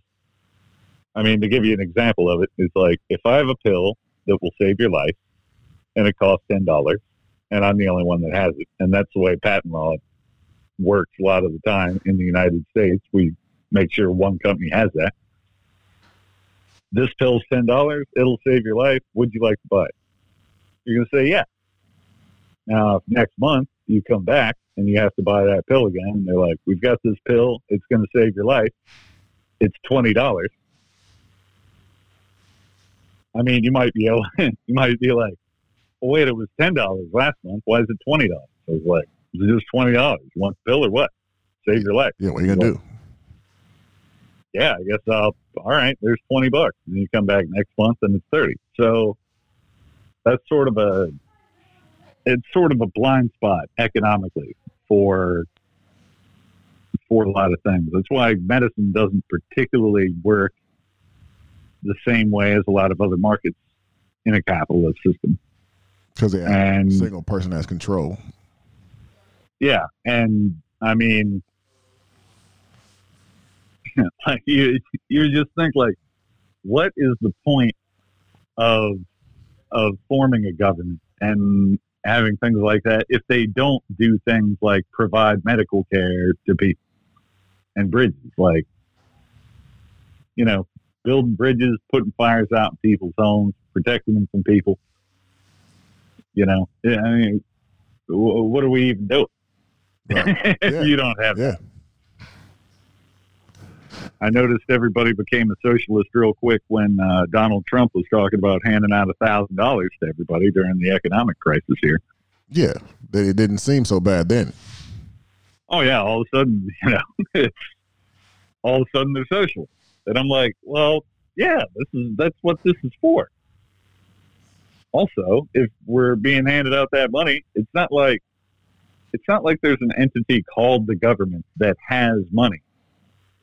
I mean, to give you an example of it, it's like if I have a pill that will save your life and it costs $10 and I'm the only one that has it, and that's the way patent law works a lot of the time in the United States. We make sure one company has that. This pill's $10, it'll save your life. Would you like to buy it? You're going to say, yeah. Now, if next month you come back and you have to buy that pill again, they're like, we've got this pill, it's going to save your life. It's $20. I mean, you might be able, <laughs> you might be like, well, wait, it was $10 last month. Why is it $20? I was like, just $20. You want the pill or what? Save your life. Yeah, what are you gonna do? yeah, I guess I'll, all right, there's 20 bucks. And you come back next month and it's 30. So that's sort of a, it's sort of a blind spot economically for, for a lot of things. That's why medicine doesn't particularly work the same way as a lot of other markets in a capitalist system. Because they have a And single person has control. Yeah, and I mean, <laughs> like you, you just think like, what is the point of of forming a government and having things like that if they don't do things like provide medical care to people and bridges, like you know, building bridges, putting fires out in people's homes, protecting them from people. You know, I mean, what are we even doing? Right. <laughs> Yeah. you don't have Yeah. I noticed everybody became a socialist real quick when uh, Donald Trump was talking about handing out a thousand dollars to everybody during the economic crisis here. Yeah. They, it didn't seem so bad then. oh yeah, all of a sudden, <laughs> you know, <laughs> all of a sudden they're social. And I'm like, well, yeah, this is that's what this is for. Also, if we're being handed out that money, it's not like it's not like there's an entity called the government that has money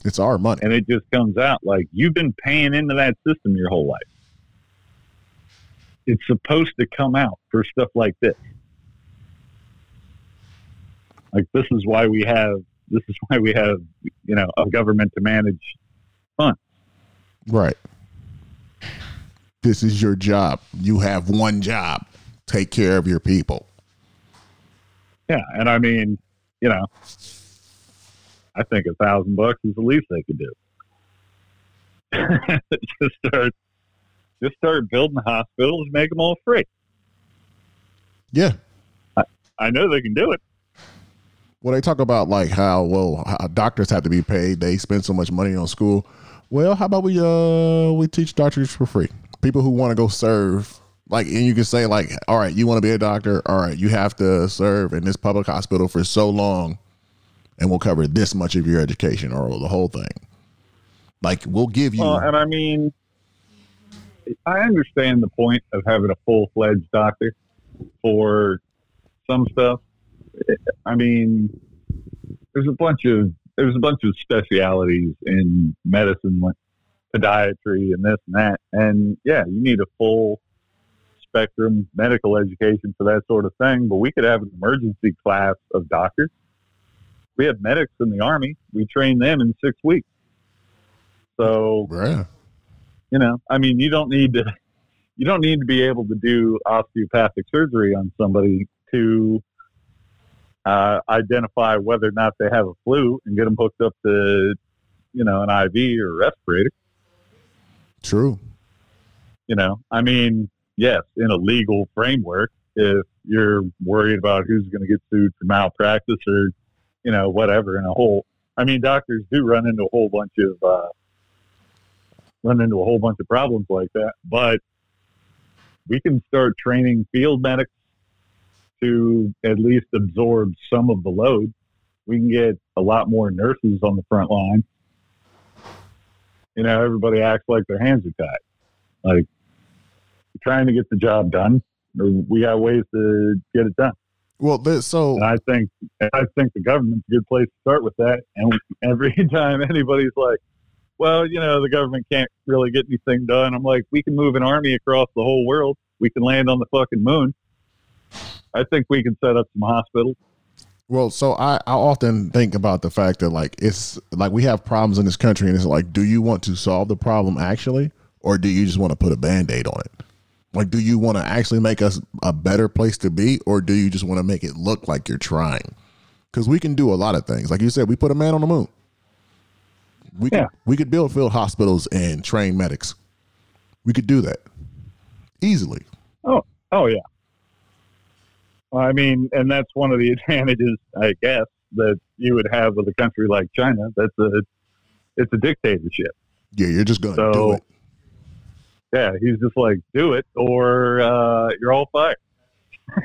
It's our money. and it just comes out like you've been paying into that system your whole life. It's supposed to come out for stuff like this. Like this is why we have this is why we have you know a government to manage funds. Right. This is your job. You have one job. Take care of your people. Yeah, and I mean, you know, I think a thousand bucks is the least they could do. <laughs> just start, just start building hospitals, make them all free. Yeah. I know they can do it. Well, they talk about like how well how doctors have to be paid. They spend so much money on school. Well, how about we uh we teach doctors for free? People who want to go serve, like, and you can say like, all right, you want to be a doctor, all right, you have to serve in this public hospital for so long, and we'll cover this much of your education or the whole thing. Like, we'll give you. Well, and I mean, I understand the point of having a full fledged doctor for some stuff. I mean, there's a bunch of there's a bunch of specialities in medicine, like podiatry and this and that, and yeah, you need a full spectrum medical education for that sort of thing. But we could have an emergency class of doctors. We have medics in the army. We train them in six weeks. So yeah. you know i mean you don't need to you don't need to be able to do osteopathic surgery on somebody to uh, identify whether or not they have a flu and get them hooked up to you know an iv or respirator True. you know i mean yes in a legal framework if you're worried about who's going to get sued for malpractice or you know whatever in a whole i mean doctors do run into a whole bunch of uh, run into a whole bunch of problems like that but we can start training field medics to at least absorb some of the load. We can get a lot more nurses on the front line. You know everybody acts like their hands are tied. Like trying to get the job done. We got ways to get it done. Well, this, so And I think I think the government's a good place to start with that. And <laughs> every time anybody's like, "Well, you know, the government can't really get anything done," I'm like, "We can move an army across the whole world. We can land on the fucking moon. I think we can set up some hospitals." Well, so I, I often think about the fact that like it's like we have problems in this country and it's like, do you want to solve the problem actually? Or do you just want to put a band-aid on it? Like, do you want to actually make us a better place to be, or do you just want to make it look like you're trying? Because we can do a lot of things. Like you said, we put a man on the moon. We Yeah. could, we could build field hospitals and train medics. We could do that easily. Oh oh yeah. I mean, and that's one of the <laughs> advantages, I guess, that you would have with a country like China. That's a it's a dictatorship. Yeah, you're just gonna do it. Yeah, he's just like, do it or uh, you're all fired.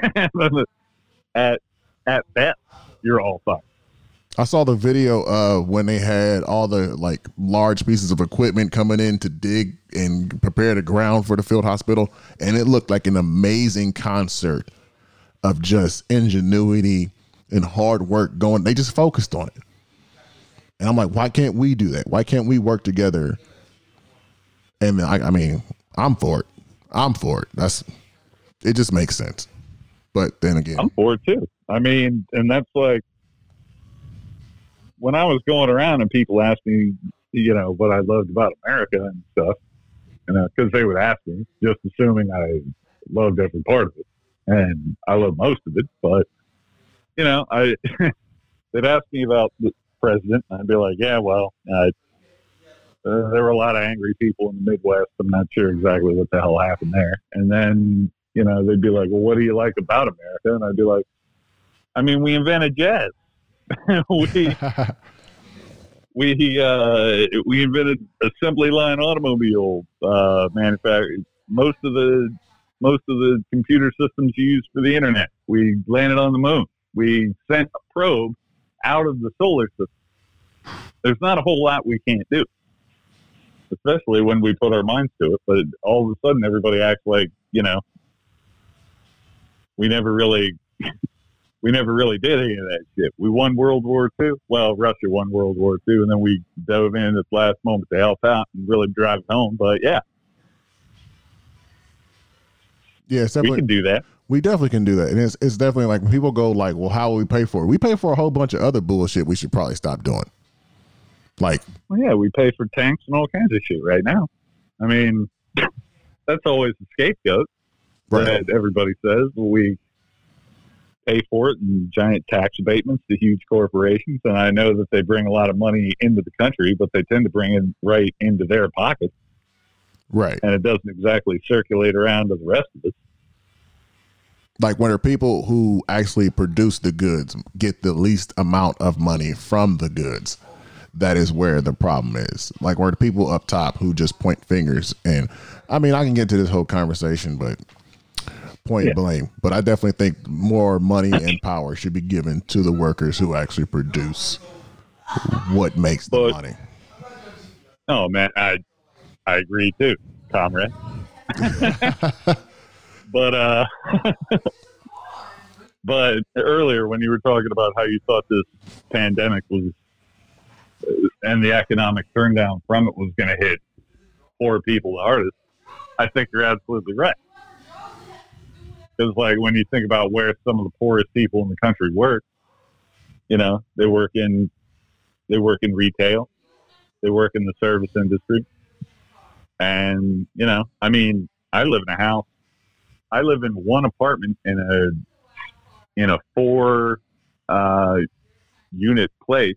<laughs> at at best, you're all fired. I saw the video uh when they had all the like large pieces of equipment coming in to dig and prepare the ground for the field hospital, and it looked like an amazing concert of just ingenuity and hard work going. They just focused on it, and I'm like, why can't we do that? Why can't we work together? And I, I mean, I'm for it. I'm for it. That's it. Just makes sense. But then again, I'm for it too. I mean, and that's like when I was going around and people asked me, you know, what I loved about America and stuff, you know, because they would ask me, just assuming I loved every part of it, and I love most of it. But you know, I <laughs> they'd ask me about the president, and I'd be like, yeah, well, uh, uh, there were a lot of angry people in the Midwest. I'm not sure exactly what the hell happened there. And then, you know, they'd be like, well, what do you like about America? And I'd be like, I mean, we invented jazz. <laughs> we <laughs> we uh, we invented assembly line automobile uh, manufacturing. Most of the most of the computer systems used for the internet. We landed on the moon. We sent a probe out of the solar system. There's not a whole lot we can't do, especially when we put our minds to it. But all of a sudden, everybody acts like you know we never really <laughs> we never really did any of that shit. We won World War II. Well, Russia won World War II, and then we dove in at the last moment to help out and really drive it home. But yeah, Yeah, we can do that. we definitely can do that, and it's it's definitely like when people go like, well, how will we pay for it? We pay for a whole bunch of other bullshit. We should probably stop doing. Like, Well, yeah, we pay for tanks and all kinds of shit right now. I mean, <laughs> that's always the scapegoat right? that everybody says. We pay for it in giant tax abatements to huge corporations, and I know that they bring a lot of money into the country, but they tend to bring it right into their pockets, Right. and it doesn't exactly circulate around to the rest of us. Like when are people who actually produce the goods get the least amount of money from the goods. That is where the problem is. Like where the people up top who just point fingers and I mean I can get to this whole conversation, but point Yeah. blame. But I definitely think more money and power should be given to the workers who actually produce what makes the money. Oh man, I I agree too, comrade. <laughs> but uh <laughs> but earlier when you were talking about how you thought this pandemic was and the economic turndown from it was going to hit poor people the hardest, I think you're absolutely right. Because like when you think about where some of the poorest people in the country work, you know, they work in they work in retail, they work in the service industry. And, you know, I mean, I live in a house. I live in one apartment in a in a four uh, unit place.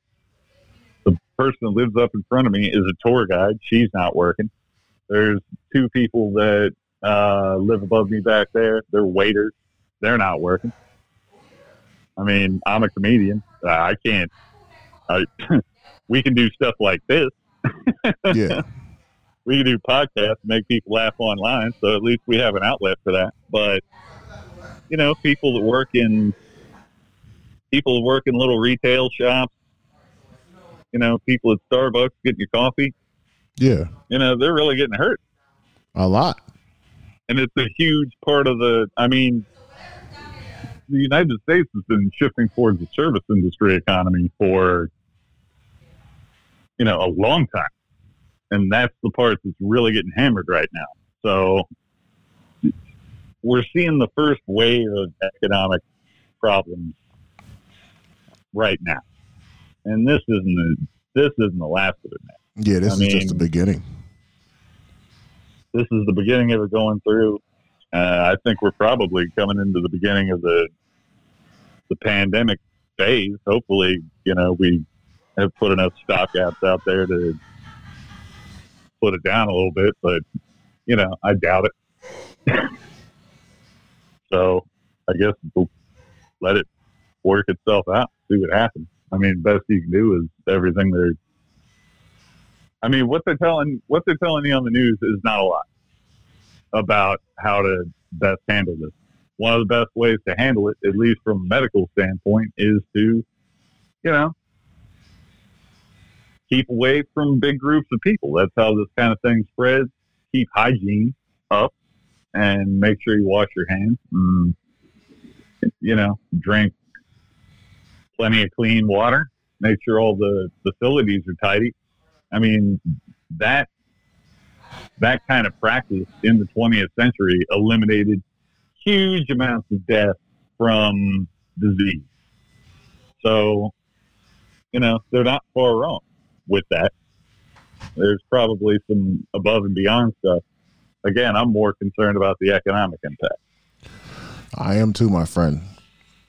The person that lives up in front of me is a tour guide. She's not working. There's two people that uh, live above me back there. They're waiters. They're not working. I mean, I'm a comedian. I can't. I, <laughs> we can do stuff like this Yeah. <laughs> we can do podcasts, and make people laugh online, so at least we have an outlet for that. But you know, people that work in people that work in little retail shops, you know, people at Starbucks getting your coffee, Yeah. you know, they're really getting hurt. A lot. And it's a huge part of the I mean the United States has been shifting towards the service industry economy for you know, a long time. And that's the part that's really getting hammered right now. So we're seeing the first wave of economic problems right now. And this isn't the, this isn't the last of it, man. Yeah, this I is just the beginning. This is the beginning of it going through. Uh, I think we're probably coming into the beginning of the the pandemic phase. Hopefully, you know, we have put enough stopgaps out there to put it down a little bit, but you know, I doubt it. <laughs> so I guess let it work itself out, see what happens. I mean, best you can do is everything they're I mean, what they're telling what they're telling you on the news is not a lot about how to best handle this. One of the best ways to handle it, at least from a medical standpoint, is to, you know, keep away from big groups of people. That's how this kind of thing spreads. Keep hygiene up and make sure you wash your hands. And, you know, drink plenty of clean water. Make sure all the facilities are tidy. I mean, that that kind of practice in the 20th century eliminated huge amounts of death from disease. So, you know, they're not far wrong with that. There's probably some above and beyond stuff. Again, I'm more concerned about the economic impact. I am too, my friend.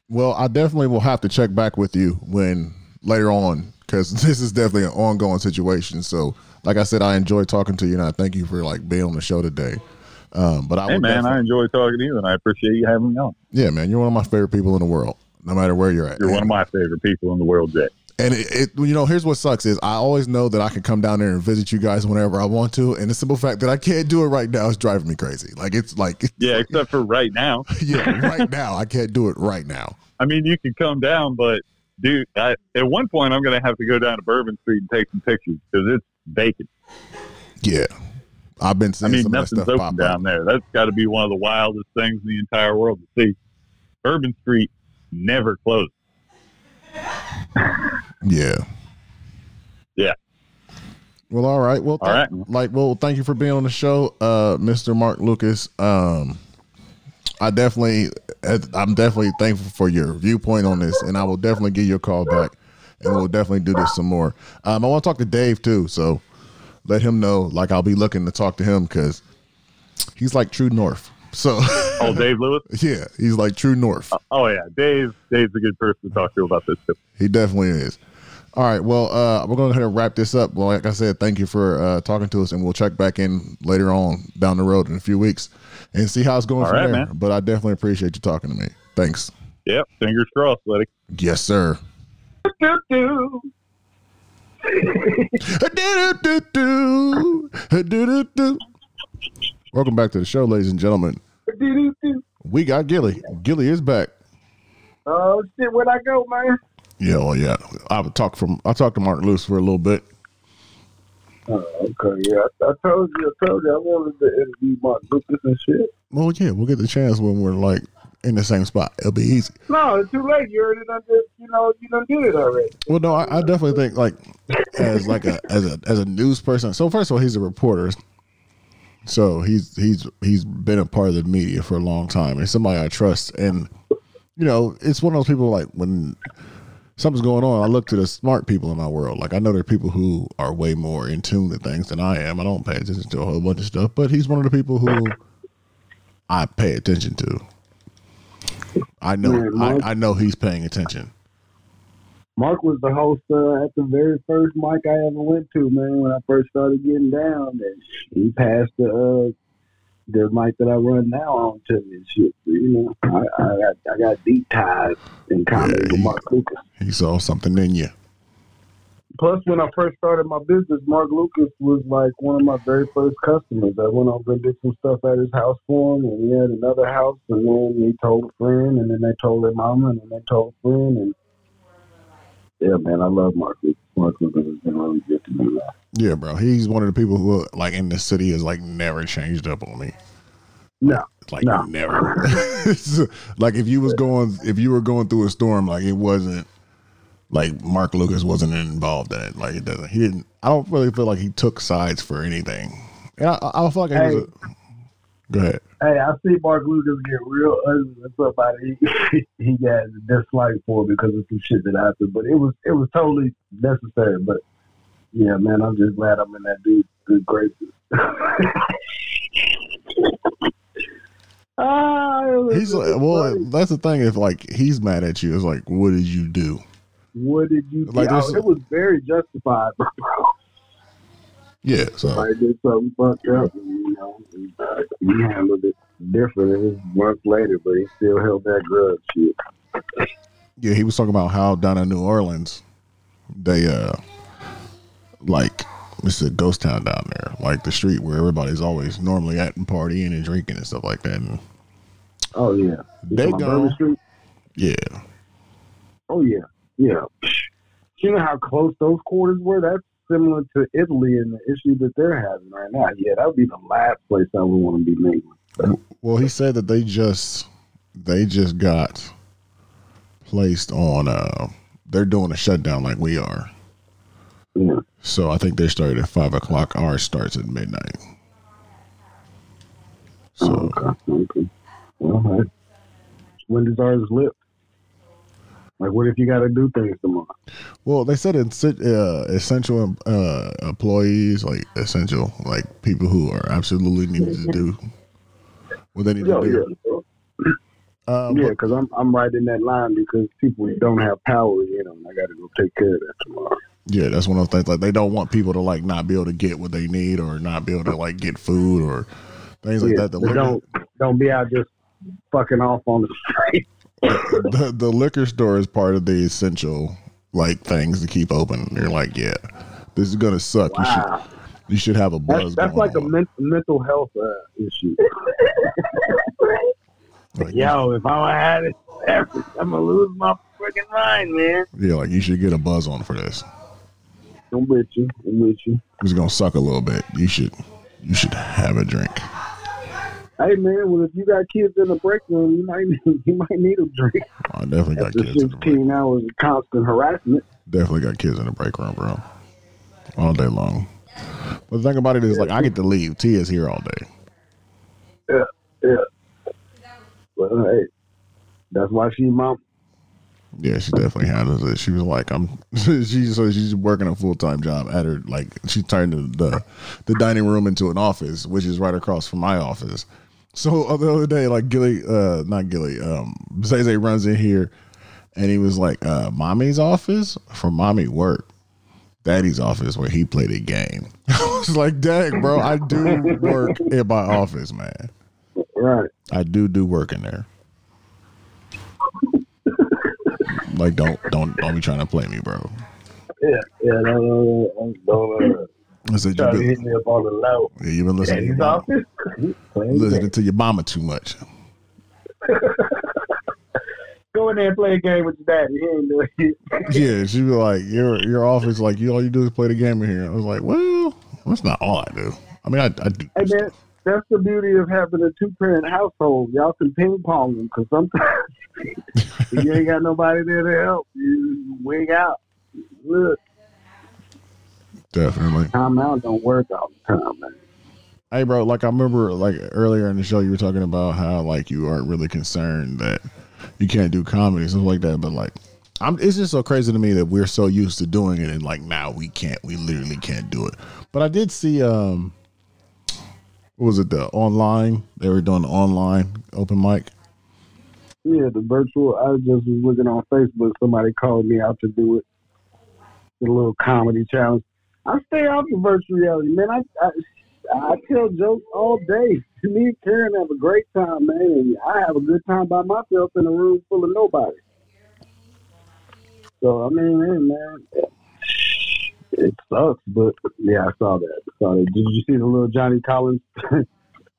Well, I definitely will have to check back with you when later on because <laughs> this is definitely an ongoing situation. So, like I said, I enjoy talking to you, and I thank you for like being on the show today. Um, but I Hey, man, I enjoy talking to you, and I appreciate you having me on. yeah, man, you're one of my favorite people in the world, no matter where you're at. You're one of my favorite people in the world, Jay. And it, it, you know, here's what sucks is I always know that I can come down there and visit you guys whenever I want to, and the simple fact that I can't do it right now is driving me crazy. Like it's like, <laughs> Yeah, except for right now. <laughs> yeah, right <laughs> now I can't do it right now. I mean, you can come down, but dude, I, at one point I'm going to have to go down to Bourbon Street and take some pictures because it's vacant. Yeah, I've been I seeing mean, some of that nothing's stuff open down up. there. That's got to be one of the wildest things in the entire world to see. Bourbon Street never closed. Yeah. Yeah. Well, all right. Well, All th- right. like, well, thank you for being on the show, uh, Mr. Mark Lucas. Um, I definitely, I'm definitely thankful for your viewpoint on this, and I will definitely give you a call back, and we'll definitely do this some more. Um, I want to talk to Dave too, so let him know. Like, I'll be looking to talk to him because he's like True North. So, Oh, Dave Lewis. <laughs> yeah, he's like True North. Oh yeah, Dave. Dave's a good person to talk to about this too. He definitely is. All right. Well, uh, we're going to go ahead and wrap this up. Well, like I said, thank you for uh, talking to us, and we'll check back in later on down the road in a few weeks and see how it's going All from right, there. man. But I definitely appreciate you talking to me. Thanks. Yep. Fingers crossed, buddy. Yes, sir. Welcome back to the show, ladies and gentlemen. We got Gilly. Gilly is back. Oh shit, where'd I go, man? Yeah, well, yeah. I would talk from. I talked to Mark Lewis for a little bit. Oh, okay, yeah. I, I told you, I told you, I wanted to interview Mark Lucas and shit. Well, yeah, we'll get the chance when we're like in the same spot. It'll be easy. No, it's too late. You already done did, you know, you done did it already. Well, no, I, I definitely think like as like a as a as a news person. So first of all, he's a reporter. So he's he's he's been a part of the media for a long time, and somebody I trust. And you know, it's one of those people like when something's going on, I look to the smart people in my world. Like I know there are people who are way more in tune to things than I am. I don't pay attention to a whole bunch of stuff, but he's one of the people who I pay attention to. I know I, I know he's paying attention. Mark was the host uh, at the very first mic I ever went to, man. When I first started getting down, and he passed the uh, the mic that I run now on to me and shit. You know, I, I got I got deep ties in comedy Yeah, with Mark Lucas. He saw something in you. Plus, when I first started my business, Mark Lucas was like one of my very first customers. I went over and did some stuff at his house for him, and he had another house, and then he told a friend, and then they told their mama, and then they told a friend, and yeah, man, I love Mark Lucas. Mark Lucas has been really good to me. Yeah, bro. He's one of the people who, like, in the city has like never changed up on me. No, Like No. never. <laughs> like if you was going, if you were going through a storm, like it wasn't, like Mark Lucas wasn't involved in it. Like it doesn't. He didn't. I don't really feel like he took sides for anything. And I, I feel like it was. A, go ahead. Hey, I see Mark Lucas get real ugly with somebody he, <laughs> he got a dislike for because of some shit that happened, but it was it was totally necessary. But yeah, man, I'm just glad I'm in that dude's good graces. <laughs> ah, was He's like, well, that's the thing. If like he's mad at you, it's like, what did you do? what did you? like it was very justified, <laughs> bro. Yeah. So I did something fucked up, and, you know, and, uh, he handled it different. It was months later, but he still held that grudge. Shit. yeah, he was talking about how down in New Orleans, they uh, like it's a ghost town down there, like the street where everybody's always normally at and partying and drinking and stuff like that. And Oh yeah, You They go. Yeah, Oh yeah, yeah. You know how close those quarters were? That's similar to Italy and the issue that they're having right now. Yeah, that would be the last place I would want to be mingling. Well, he said that they just they just got placed on. uh They're doing a shutdown like we are. Yeah. So I think they started at five o'clock. Ours starts at midnight. So Oh, okay. Okay. All right. When does ours lift? Like, what if you got to do things tomorrow? well, they said it's uh, essential uh, employees, like essential, like people who are absolutely needed to do what they need Yeah, to do. yeah. Uh, Yeah, because I'm I'm right in that line because people don't have power in them. I got to go take care of that tomorrow. Yeah, that's one of those things. Like they don't want people to like not be able to get what they need or not be able to like get food or things like that. The don't don't be out just fucking off on the <laughs> street. <laughs> the, the liquor store is part of the essential like things to keep open. You're like, yeah, this is gonna suck. Wow. You should you should have a buzz. That's, that's like a on. men- mental health uh, issue. <laughs> Like, Yo, if I had it, I'm gonna lose my freaking mind, man. Yeah, like you should get a buzz on for this. I'm with you. I'm with you. It's gonna suck a little bit. You should you should have a drink. Hey man, well if you got kids in the break room, you might <laughs> you might need a drink I definitely got after kids in the break. 16 hours of constant harassment. Definitely got kids in the break room, bro. All day long. But the thing about it is like I get to leave. T is here all day. Yeah, yeah. Well, hey, that's why she mom. Yeah, she definitely handles it. She was like, I'm. <laughs> She so she's working a full time job at her like she turned the, the the dining room into an office, which is right across from my office. So uh, the other day, like Gilly, uh, not Gilly, um, Zay runs in here, and he was like, uh, "Mommy's office for mommy work." Daddy's office where he played a game. <laughs> I was like, dang, bro, I do work in my office, man. Right. I do do work in there. like, don't don't don't be trying to play me, bro. Yeah, yeah. No, no, no, don't uh, I said you to been, hit me up on the low. yeah, you been listening, to your mama. Listening to your mama too much. <laughs> Go in there and play a game with your daddy. He ain't doing it. Yeah, she was like, your your office, like you all you do is play the game in here. I was like, well, that's not all I do. I mean, I, I do. Hey man, that's the beauty of having a two parent household. Y'all can ping pong them because sometimes <laughs> you ain't got nobody there to help, you wig out. Look, Definitely. time out don't work all the time, man. Hey, bro, like I remember, like earlier in the show, you were talking about how like you aren't really concerned that you can't do comedy stuff like that. But like, I'm, it's just so crazy to me that we're so used to doing it, and like now we can't, we literally can't do it. But I did see, um, what was it? The online they were doing the online open mic. Yeah, the virtual. I just was looking on Facebook. Somebody called me out to do it. The little comedy challenge. I stay off the virtual reality, man. I, I I tell jokes all day. <laughs> Me and Karen have a great time, man. And I have a good time by myself in a room full of nobody. So I mean, hey, man, it sucks, but yeah, I saw that. saw that. Did you see the little Johnny Collins <laughs>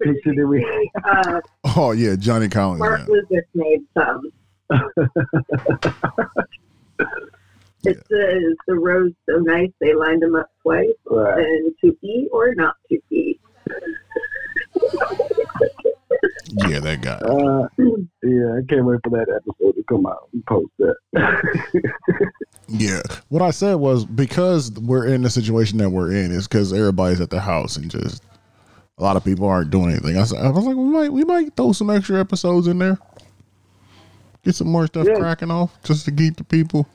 picture that we? <laughs> Uh, Oh yeah, Johnny Collins. Mark Man. Lucas made some. It says the rose so nice they lined them up twice, Right. and to eat or not to eat. Yeah, that guy. Uh, yeah, I can't wait for that episode to come out and post that. <laughs> Yeah. What I said was because we're in the situation that we're in is because everybody's at the house and just a lot of people aren't doing anything. I, said, I was like, we might we might throw some extra episodes in there, get some more stuff Yeah. cracking off just to keep the people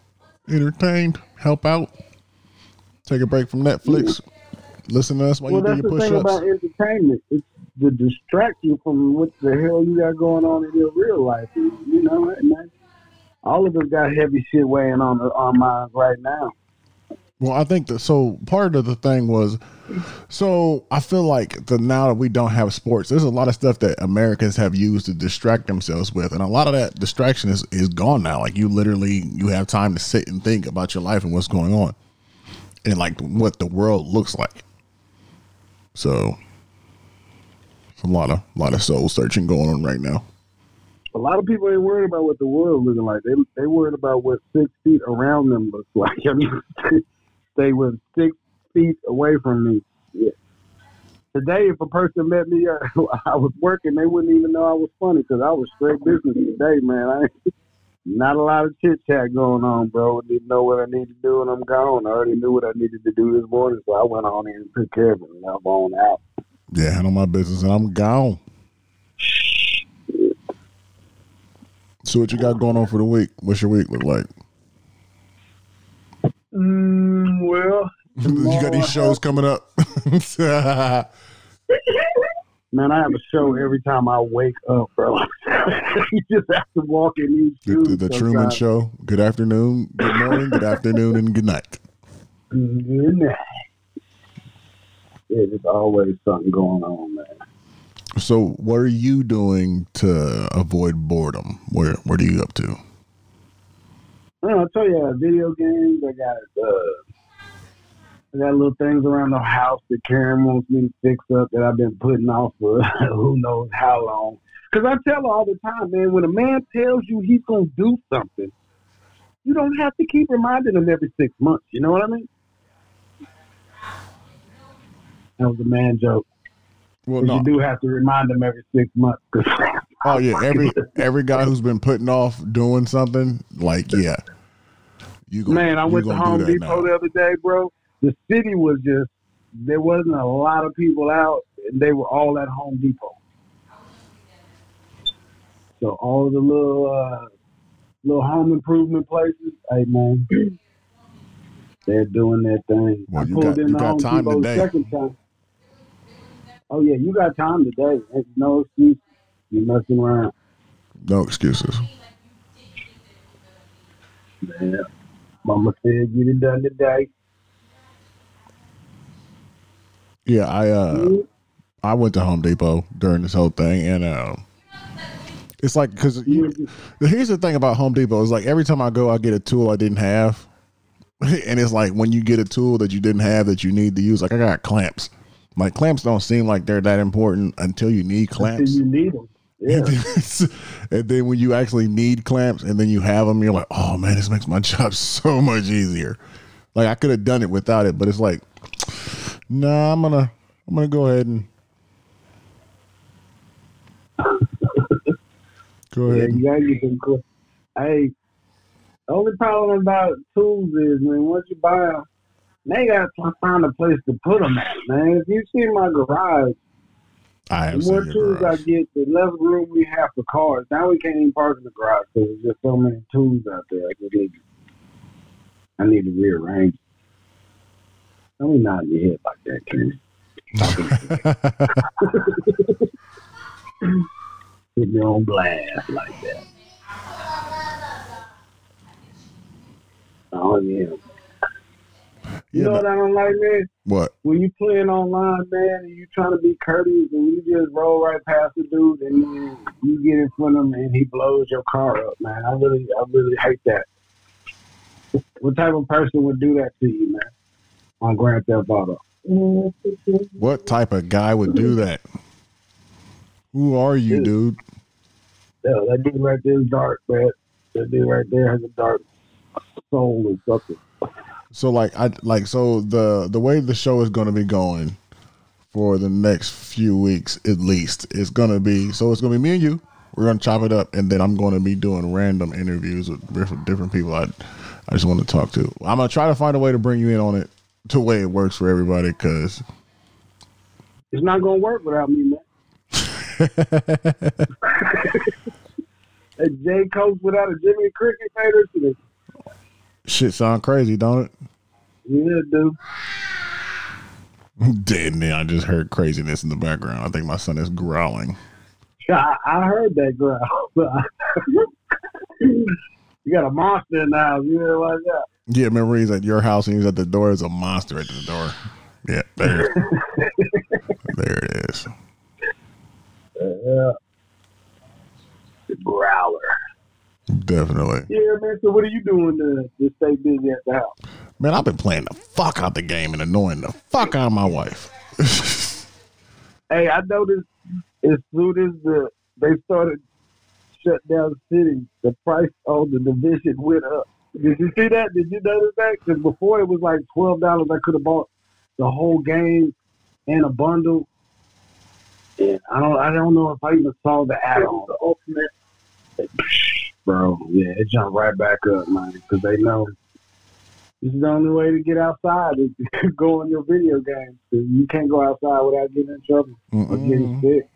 entertained, help out, take a break from Netflix, listen to us while well, you that's do the your thing push ups. about entertainment. It's to distract you from what the hell you got going on in your real life. You know, all of us got heavy shit weighing on our minds right now. Well, I think that so part of the thing was so I feel like the now that we don't have sports, there's a lot of stuff that Americans have used to distract themselves with, and a lot of that distraction is is gone now. Like you literally you have time to sit and think about your life and what's going on, and like what the world looks like. So, a lot of lot of soul searching going on right now. A lot of people ain't worried about what the world looking like. They they worried about what six feet around them looks <laughs> like. I mean, stay with six feet away from me. Yeah. Today, if a person met me, uh, <laughs> I was working, they wouldn't even know I was funny because I was straight business today, man. I <laughs> not a lot of chit chat going on, bro. I Didn't know what I need to do, and I'm gone. I already knew what I needed to do this morning, so I went on and took care of it, and I'm on out. Yeah, handle my business, and I'm gone. So what you got going on for the week? What's your week look like? Mm, well, you got these shows coming up. <laughs> Man, I have a show every time I wake up, bro. <laughs> you just have to walk in these the, shoes. the, the Truman. Show. Good afternoon, good morning, good afternoon, and good night. Good night. Yeah, there's always something going on, man. So, what are you doing to avoid boredom? Where What are you up to? I don't know, I tell you, I got video games. I got uh, I got little things around the house that Karen wants me to fix up that I've been putting off for <laughs> who knows how long. Because I tell her all the time, man, when a man tells you he's going to do something, you don't have to keep reminding him every six months. You know what I mean? That was a man joke. Well, no. You do have to remind him every six months. 'cause- <laughs> Oh yeah, every every guy who's been putting off doing something, like yeah, you Man, I went to Home Depot now. the other day, bro. The city was just there wasn't a lot of people out, and they were all at Home Depot. So all the little uh, little home improvement places, hey man, <clears throat> they're doing their thing. Well, I you pulled got- in you the got Home time Depot today. second time. Oh yeah, you got time today. There's no excuse. You messing around. No excuses. Yeah. Mama said get it done today. Yeah, I uh I went to Home Depot during this whole thing, and uh, it's like because here's the thing about Home Depot is like every time I go, I get a tool I didn't have, <laughs> and it's like when you get a tool that you didn't have that you need to use. Like I got clamps. Like clamps don't seem like they're that important until you need Until clamps. you need them. Yeah. And <laughs> then, and then when you actually need clamps and then you have them, you're like, oh man, this makes my <laughs> job so much easier. Like I could have done it without it, but it's like, nah, I'm gonna, I'm gonna go ahead and go ahead. Yeah, you gotta get them cool. Hey, the only problem about tools is, man, once you buy them, they gotta find a place to put them at, man. If you see my garage, I the have more seen your tools I get, the less room we have for cars. Now we can't even park in the garage because there's just so many tools out there. I need, I need to rearrange. Don't be nodding your head like that, Ken. Put <laughs> me on blast like that. Oh yeah. You Yeah, know but- what I don't like, man? what? when you playing online, man, and you trying to be courteous, and you just roll right past the dude, and then you get in front of him, and he blows your car up, man. I really, I really hate that. <laughs> What type of person would do that to you, man? On Grand Theft Auto. What type of guy would do that? Who are you, dude? Yeah, that dude right there is dark, man. That dude right there has a dark soul or something. So like I like so the the way the show is going to be going for the next few weeks at least it's going to be so it's going to be me and you we're going to chop it up and then I'm going to be doing random interviews with different different people I I just want to talk to. I'm going to try to find a way to bring you in on it to way it works for everybody cuz It's not gonna work without me, man. <laughs> A J Coach without a Jimmy Cricket Fader, shit sound crazy, don't it? yeah, dude. Then then I just heard craziness in the background. I think my son is growling. I, I heard that growl. <laughs> you got a monster in the house. You know like that. Yeah, remember he's at your house and he's at the door. There's a monster at the door. Yeah, there, <laughs> there it is. Yeah. The growler. Definitely, Yeah, man. So what are you doing to, to stay busy at the house? man. I've been playing the fuck out the game and annoying the fuck out of my wife. <laughs> Hey, I noticed as soon as the they started shut down the city, the price on the division went up. Did you see that? Did you notice that? Because before it was like twelve dollars, I could have bought the whole game and a bundle. And I don't, I don't know if I even saw the add-on. The ultimate, bro. Yeah, it jumped right back up, man. Because they know this is the only way to get outside is to <laughs> go on your video games. you can't go outside without getting in trouble or getting sick.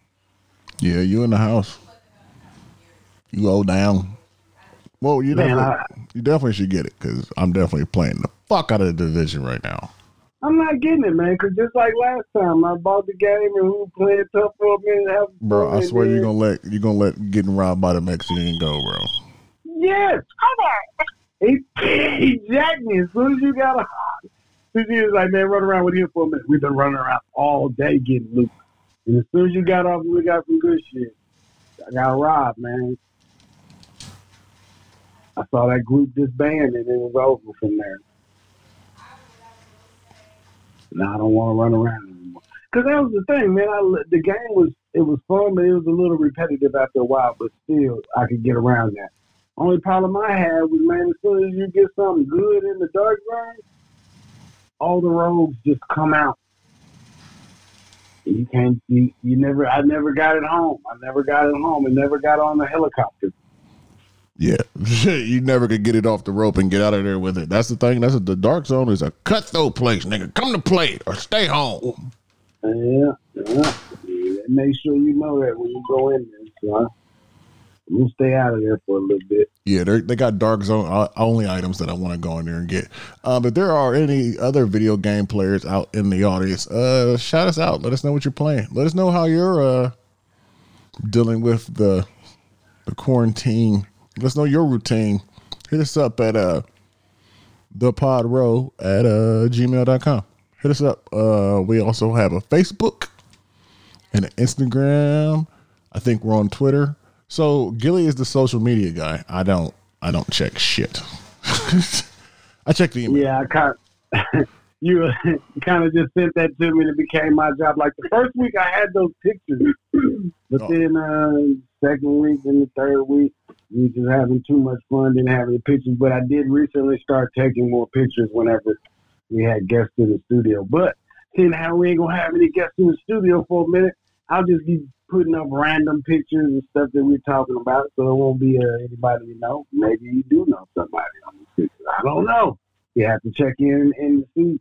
Yeah, you in the house. You go down. Well, you Man, definitely, you definitely should get it because I'm definitely playing the fuck out of the division right now. I'm not getting it, man. Because just like last time, I bought the game and we were playing tough for a minute. Have Bro, I swear you're gonna let you're gonna let getting robbed by the Mexican go, bro. Yes. Come on. He, <laughs> he jacked me as soon as you got a. As soon as he was like, man, run around with him for a minute. We've been running around all day getting loot. And as soon as you got off, we got some good shit. I got robbed, man. I saw that group disband and it was over from there. Now I don't want to run around anymore. Because that was the thing, man. I, the game was it was fun, but it was a little repetitive after a while. But still, I could get around that. Only problem I had was, man, as soon as you get something good in the dark zone, all the rogues just come out. You can't. You, you never. I never got it home. I never got it home. and never got on the helicopter. Yeah, <laughs> you never could get it off the rope and get out of there with it. That's the thing. That's what the dark zone is a cutthroat place, nigga. Come to play or stay home. Yeah, yeah. Make sure you know that when you go in there. So we'll stay out of there for a little bit. Yeah, they got dark zone uh, only items that I want to go in there and get. Uh, but there are any other video game players out in the audience. Uh, shout us out. Let us know what you're playing. Let us know how you're uh, dealing with the the quarantine let us know your routine. Hit us up at uh the pod row at uh gmail.com. Hit us up. Uh we also have a Facebook and an Instagram. I think we're on Twitter. So Gilly is the social media guy. I don't I don't check shit. <laughs> I check the email. Yeah, I kind of, <laughs> you <laughs> kind of just sent that to me and it became my job. Like the first week I had those pictures, <clears throat> but oh. then uh second week and the third week we just having too much fun, didn't have any pictures. But I did recently start taking more pictures whenever we had guests in the studio. But seeing how we ain't gonna have any guests in the studio for a minute, I'll just be putting up random pictures and stuff that we're talking about, so it won't be uh, anybody you know. Maybe you do know somebody on the. I don't know. You have to check in and see.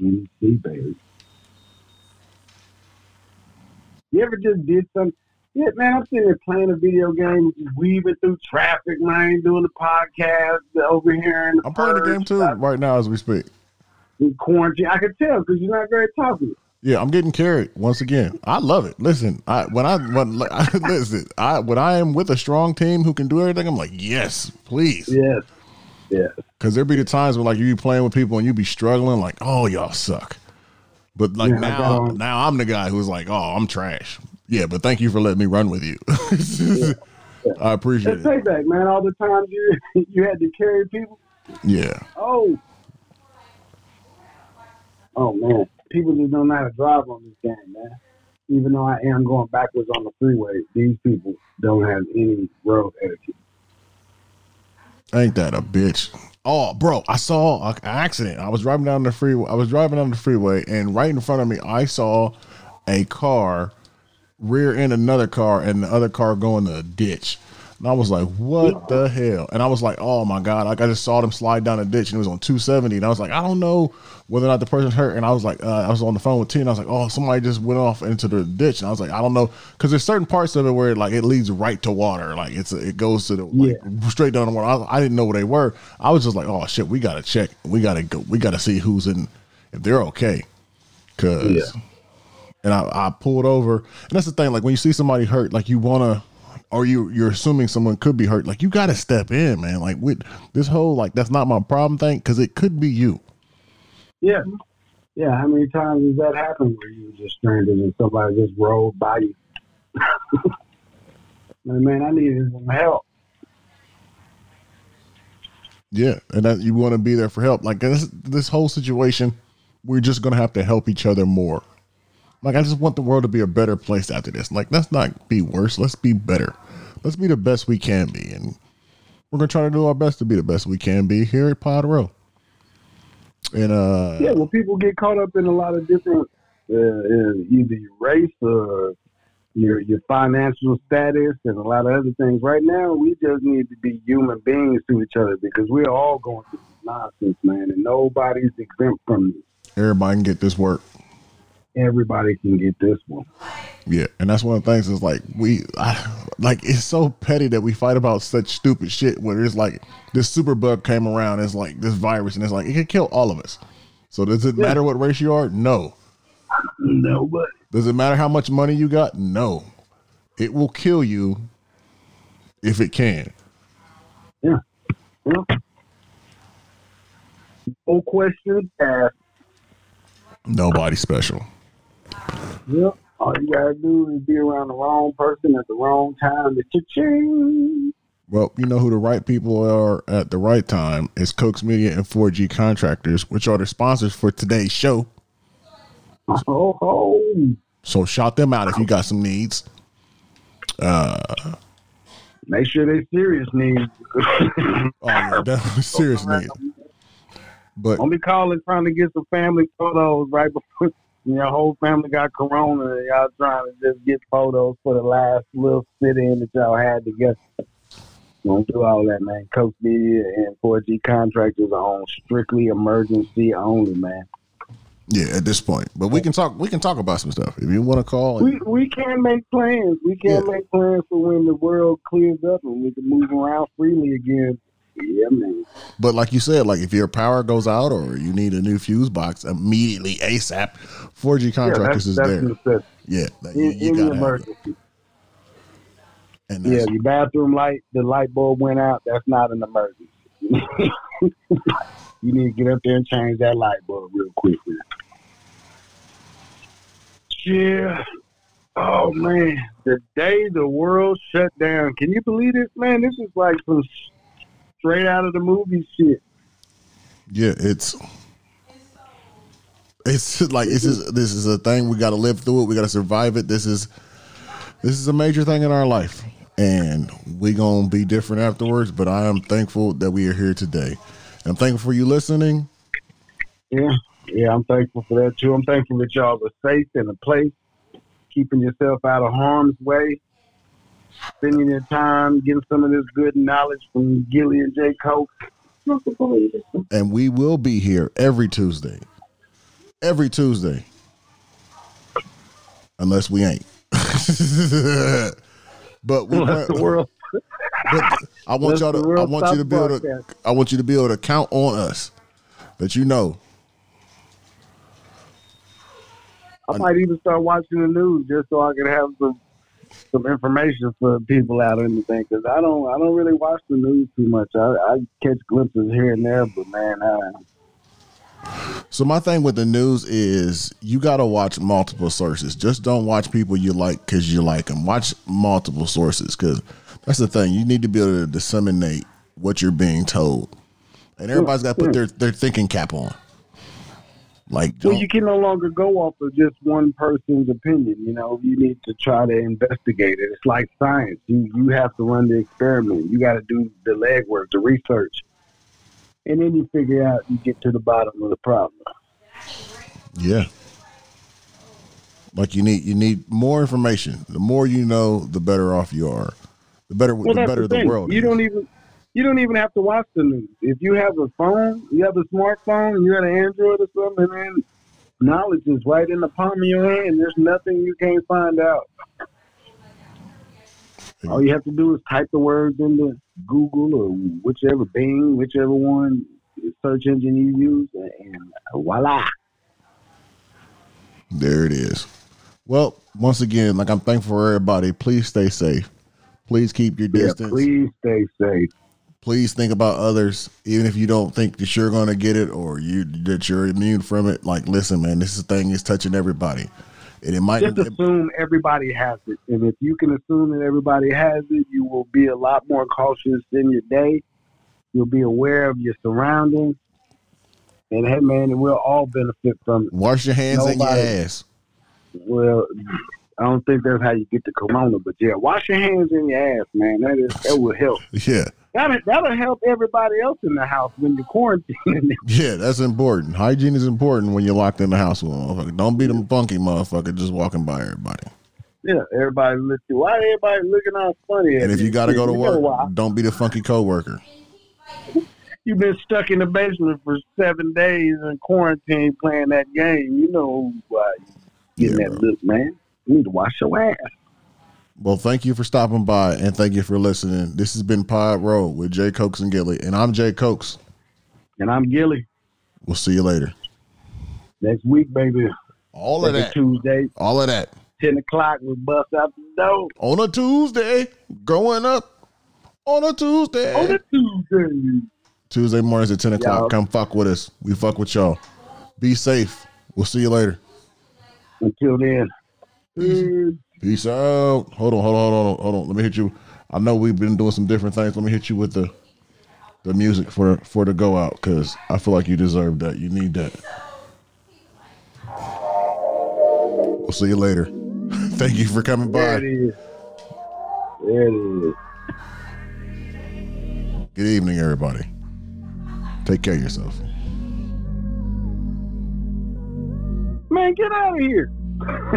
In see, baby. You ever just did something? Yeah, man, I'm sitting there playing a video game, weaving through traffic, man, doing the podcast over here. I'm playing the game too right now as we speak. In quarantine, I can tell because you're not very talkative. Yeah, I'm getting carried once again. I love it. Listen, I when I when like, <laughs> listen, I when I am with a strong team who can do everything, I'm like, yes, please, yes, yes. Because there be the times when like you be playing with people and you be struggling, like, oh y'all suck. But like yeah, now, now I'm the guy who's like, oh, I'm trash. Yeah, but thank you for letting me run with you. yeah. <laughs> Yeah. I appreciate it. Take that, man. All the times you <laughs> you had to carry people. Yeah. Oh. Oh man, people just don't know how to drive on this game, man. Even though I am going backwards on the freeway, these people don't have any road etiquette. Ain't that a bitch? Oh, bro, I saw an accident. I was driving down the freeway. I was driving down the freeway, and right in front of me, I saw a car rear end another car and the other car go in the ditch. And I was like, what the hell? And I was like, oh my God. Like I just saw them slide down a ditch and it was on 270. And I was like, I don't know whether or not the person's hurt. And I was like, uh, I was on the phone with T and I was like, oh, somebody just went off into the ditch. And I was like, I don't know. Cause there's certain parts of it where like it leads right to water. Like it's, it goes to the, like, yeah. straight down the water. I, I, didn't know where they were. I was just like, oh shit, we got to check. We got to go. We got to see who's in, if they're okay. Cause yeah and I, I pulled over. And that's the thing, like when you see somebody hurt, like you wanna or you you're assuming someone could be hurt, like you gotta step in, man. Like with this whole like that's not my problem thing, because it could be you. Yeah. Yeah, how many times has that happened where you were just stranded and somebody just rolled by you? <laughs> man, I needed some help. Yeah, and that you want to be there for help. Like this, this whole situation, we're just gonna have to help each other more. Like I just want the world to be a better place after this. Like let's not be worse. Let's be better. Let's be the best we can be, and we're gonna try to do our best to be the best we can be here at Pod Row. And uh, yeah, well, people get caught up in a lot of different uh, either your race or your your financial status and a lot of other things. Right now, we just need to be human beings to each other because we're all going through nonsense, man, and nobody's exempt from this. Everybody can get this work everybody can get this one. Yeah, and that's one of the things is like we, I, like it's so petty that we fight about such stupid shit. Where it's like this super bug came around, it's like this virus, and it's like it can kill all of us. So does it yeah. matter what race you are? No. No, but does it matter how much money you got? No. It will kill you if it can. Yeah. yeah. No questions asked. Nobody special. Yep. All you gotta do is be around the wrong person at the wrong time. The cha-ching. Well, you know who the right people are at the right time. It's Cokes Media and 4G Contractors, which are the sponsors for today's show. Oh, oh. So shout them out if you got some needs. Uh, Make sure they serious needs. <laughs> Oh yeah, definitely serious needs. But Don't be calling trying to get some family photos right before your whole family got corona and y'all trying to just get photos for the last little sit in that y'all had together. Don't do all that, man. Coach Media and 4G contractors are on strictly emergency only, man. yeah, at this point, but we can talk. We can talk about some stuff if you want to call. We we can make plans. We can Yeah. make plans for when the world clears up and we can move around freely again. Yeah, man. But like you said, like if your power goes out or you need a new fuse box immediately ASAP, 4G Yeah, Contractors that's, is that's there. Yeah, In, you, you in gotta have that. emergency. And Yeah, your bathroom light, the light bulb went out. That's not an emergency. <laughs> you need to get up there and change that light bulb real quick. Man. Yeah. Oh man, the day the world shut down. Can you believe this, man? This is like some straight out of the movie shit. yeah, it's it's <laughs> like this is this is a thing we got to live through it. We got to survive it. This is this is a major thing in our life, and we gonna be different afterwards. But I am thankful that we are here today. And I'm thankful for you listening. Yeah, yeah, I'm thankful for that too. I'm thankful that y'all are safe in a place, keeping yourself out of harm's way, spending your time getting some of this good knowledge from Gilly and J. Coke. and we will be here every Tuesday. Every Tuesday. Unless we ain't. <laughs> but we Let the world. but I want let y'all to I world want you to stop be able to. I want you to be able to count on us. That you know. I might even start watching the news just so I can have some some information for people out in the thing because I don't I don't really watch the news too much. I, I catch glimpses here and there, but man, I, So my thing with the news is you got to watch multiple sources. Just don't watch people you like because you like them. Watch multiple sources because that's the thing. You need to be able to disseminate what you're being told, and everybody's got to put their their thinking cap on. Like, Well, you can no longer go off of just one person's opinion. You know, you need to try to investigate it. It's like science. You you have to run the experiment. You got to do the legwork, the research, and then you figure out. You get to the bottom of the problem. yeah. Like you need you need more information. The more you know, the better off you are. The better Well, the better the the, world. You is. don't even you don't even have to watch the news. If you have a phone, you have a smartphone, you have an Android or something, and knowledge is right in the palm of your hand. There's nothing you can't find out. All you have to do is type the words into Google or whichever Bing, whichever one search engine you use, and voila. There it is. Well, once again, like I'm thankful for everybody. Please stay safe. Please keep your Yeah, distance. please stay safe. Please think about others, even if you don't think that you're going to get it or you that you're immune from it. Like, listen, man, this thing is touching everybody, and it might. Just assume everybody has it. And if you can assume that everybody has it, you will be a lot more cautious in your day. You'll be aware of your surroundings. And hey, man, we'll all benefit from it. wash your hands and your ass. Well, I don't think that's how you get the corona, but yeah, wash your hands and your ass, man. That is that will help. <laughs> Yeah, That'll, that'll help everybody else in the house when you're quarantined. <laughs> yeah, that's important. Hygiene is important when you're locked in the house with a motherfucker. Don't be them funky motherfucker just walking by everybody. yeah, everybody look. Why everybody looking all funny? at And if you got to go to work, don't be the funky coworker. <laughs> You've been stuck in the basement for seven days in quarantine playing that game. You know why you getting Yeah, that bro. look, man. You need to wash your ass. Well, thank you for stopping by and thank you for listening. This has been Pod Row with Jay Cokes and Gilly, and I'm Jay Cokes. And I'm Gilly. We'll see you later. Next week, baby. All of Every that. Tuesday, All of that. 10 o'clock, we bust out the door. On a Tuesday, growing up on a Tuesday. On a Tuesday. Tuesday mornings at 10 o'clock. Y'all. Come fuck with us. We fuck with y'all. Be safe. We'll see you later. Until then. peace. Peace out. Oh, hold on, hold on, hold on, hold on. Let me hit you. I know we've been doing some different things. Let me hit you with the the music for for the go out because I feel like you deserve that. You need that. We'll see you later. <laughs> Thank you for coming There by. it is. There it is. Good evening, everybody. Take care of yourself. Man, get out of here. <laughs>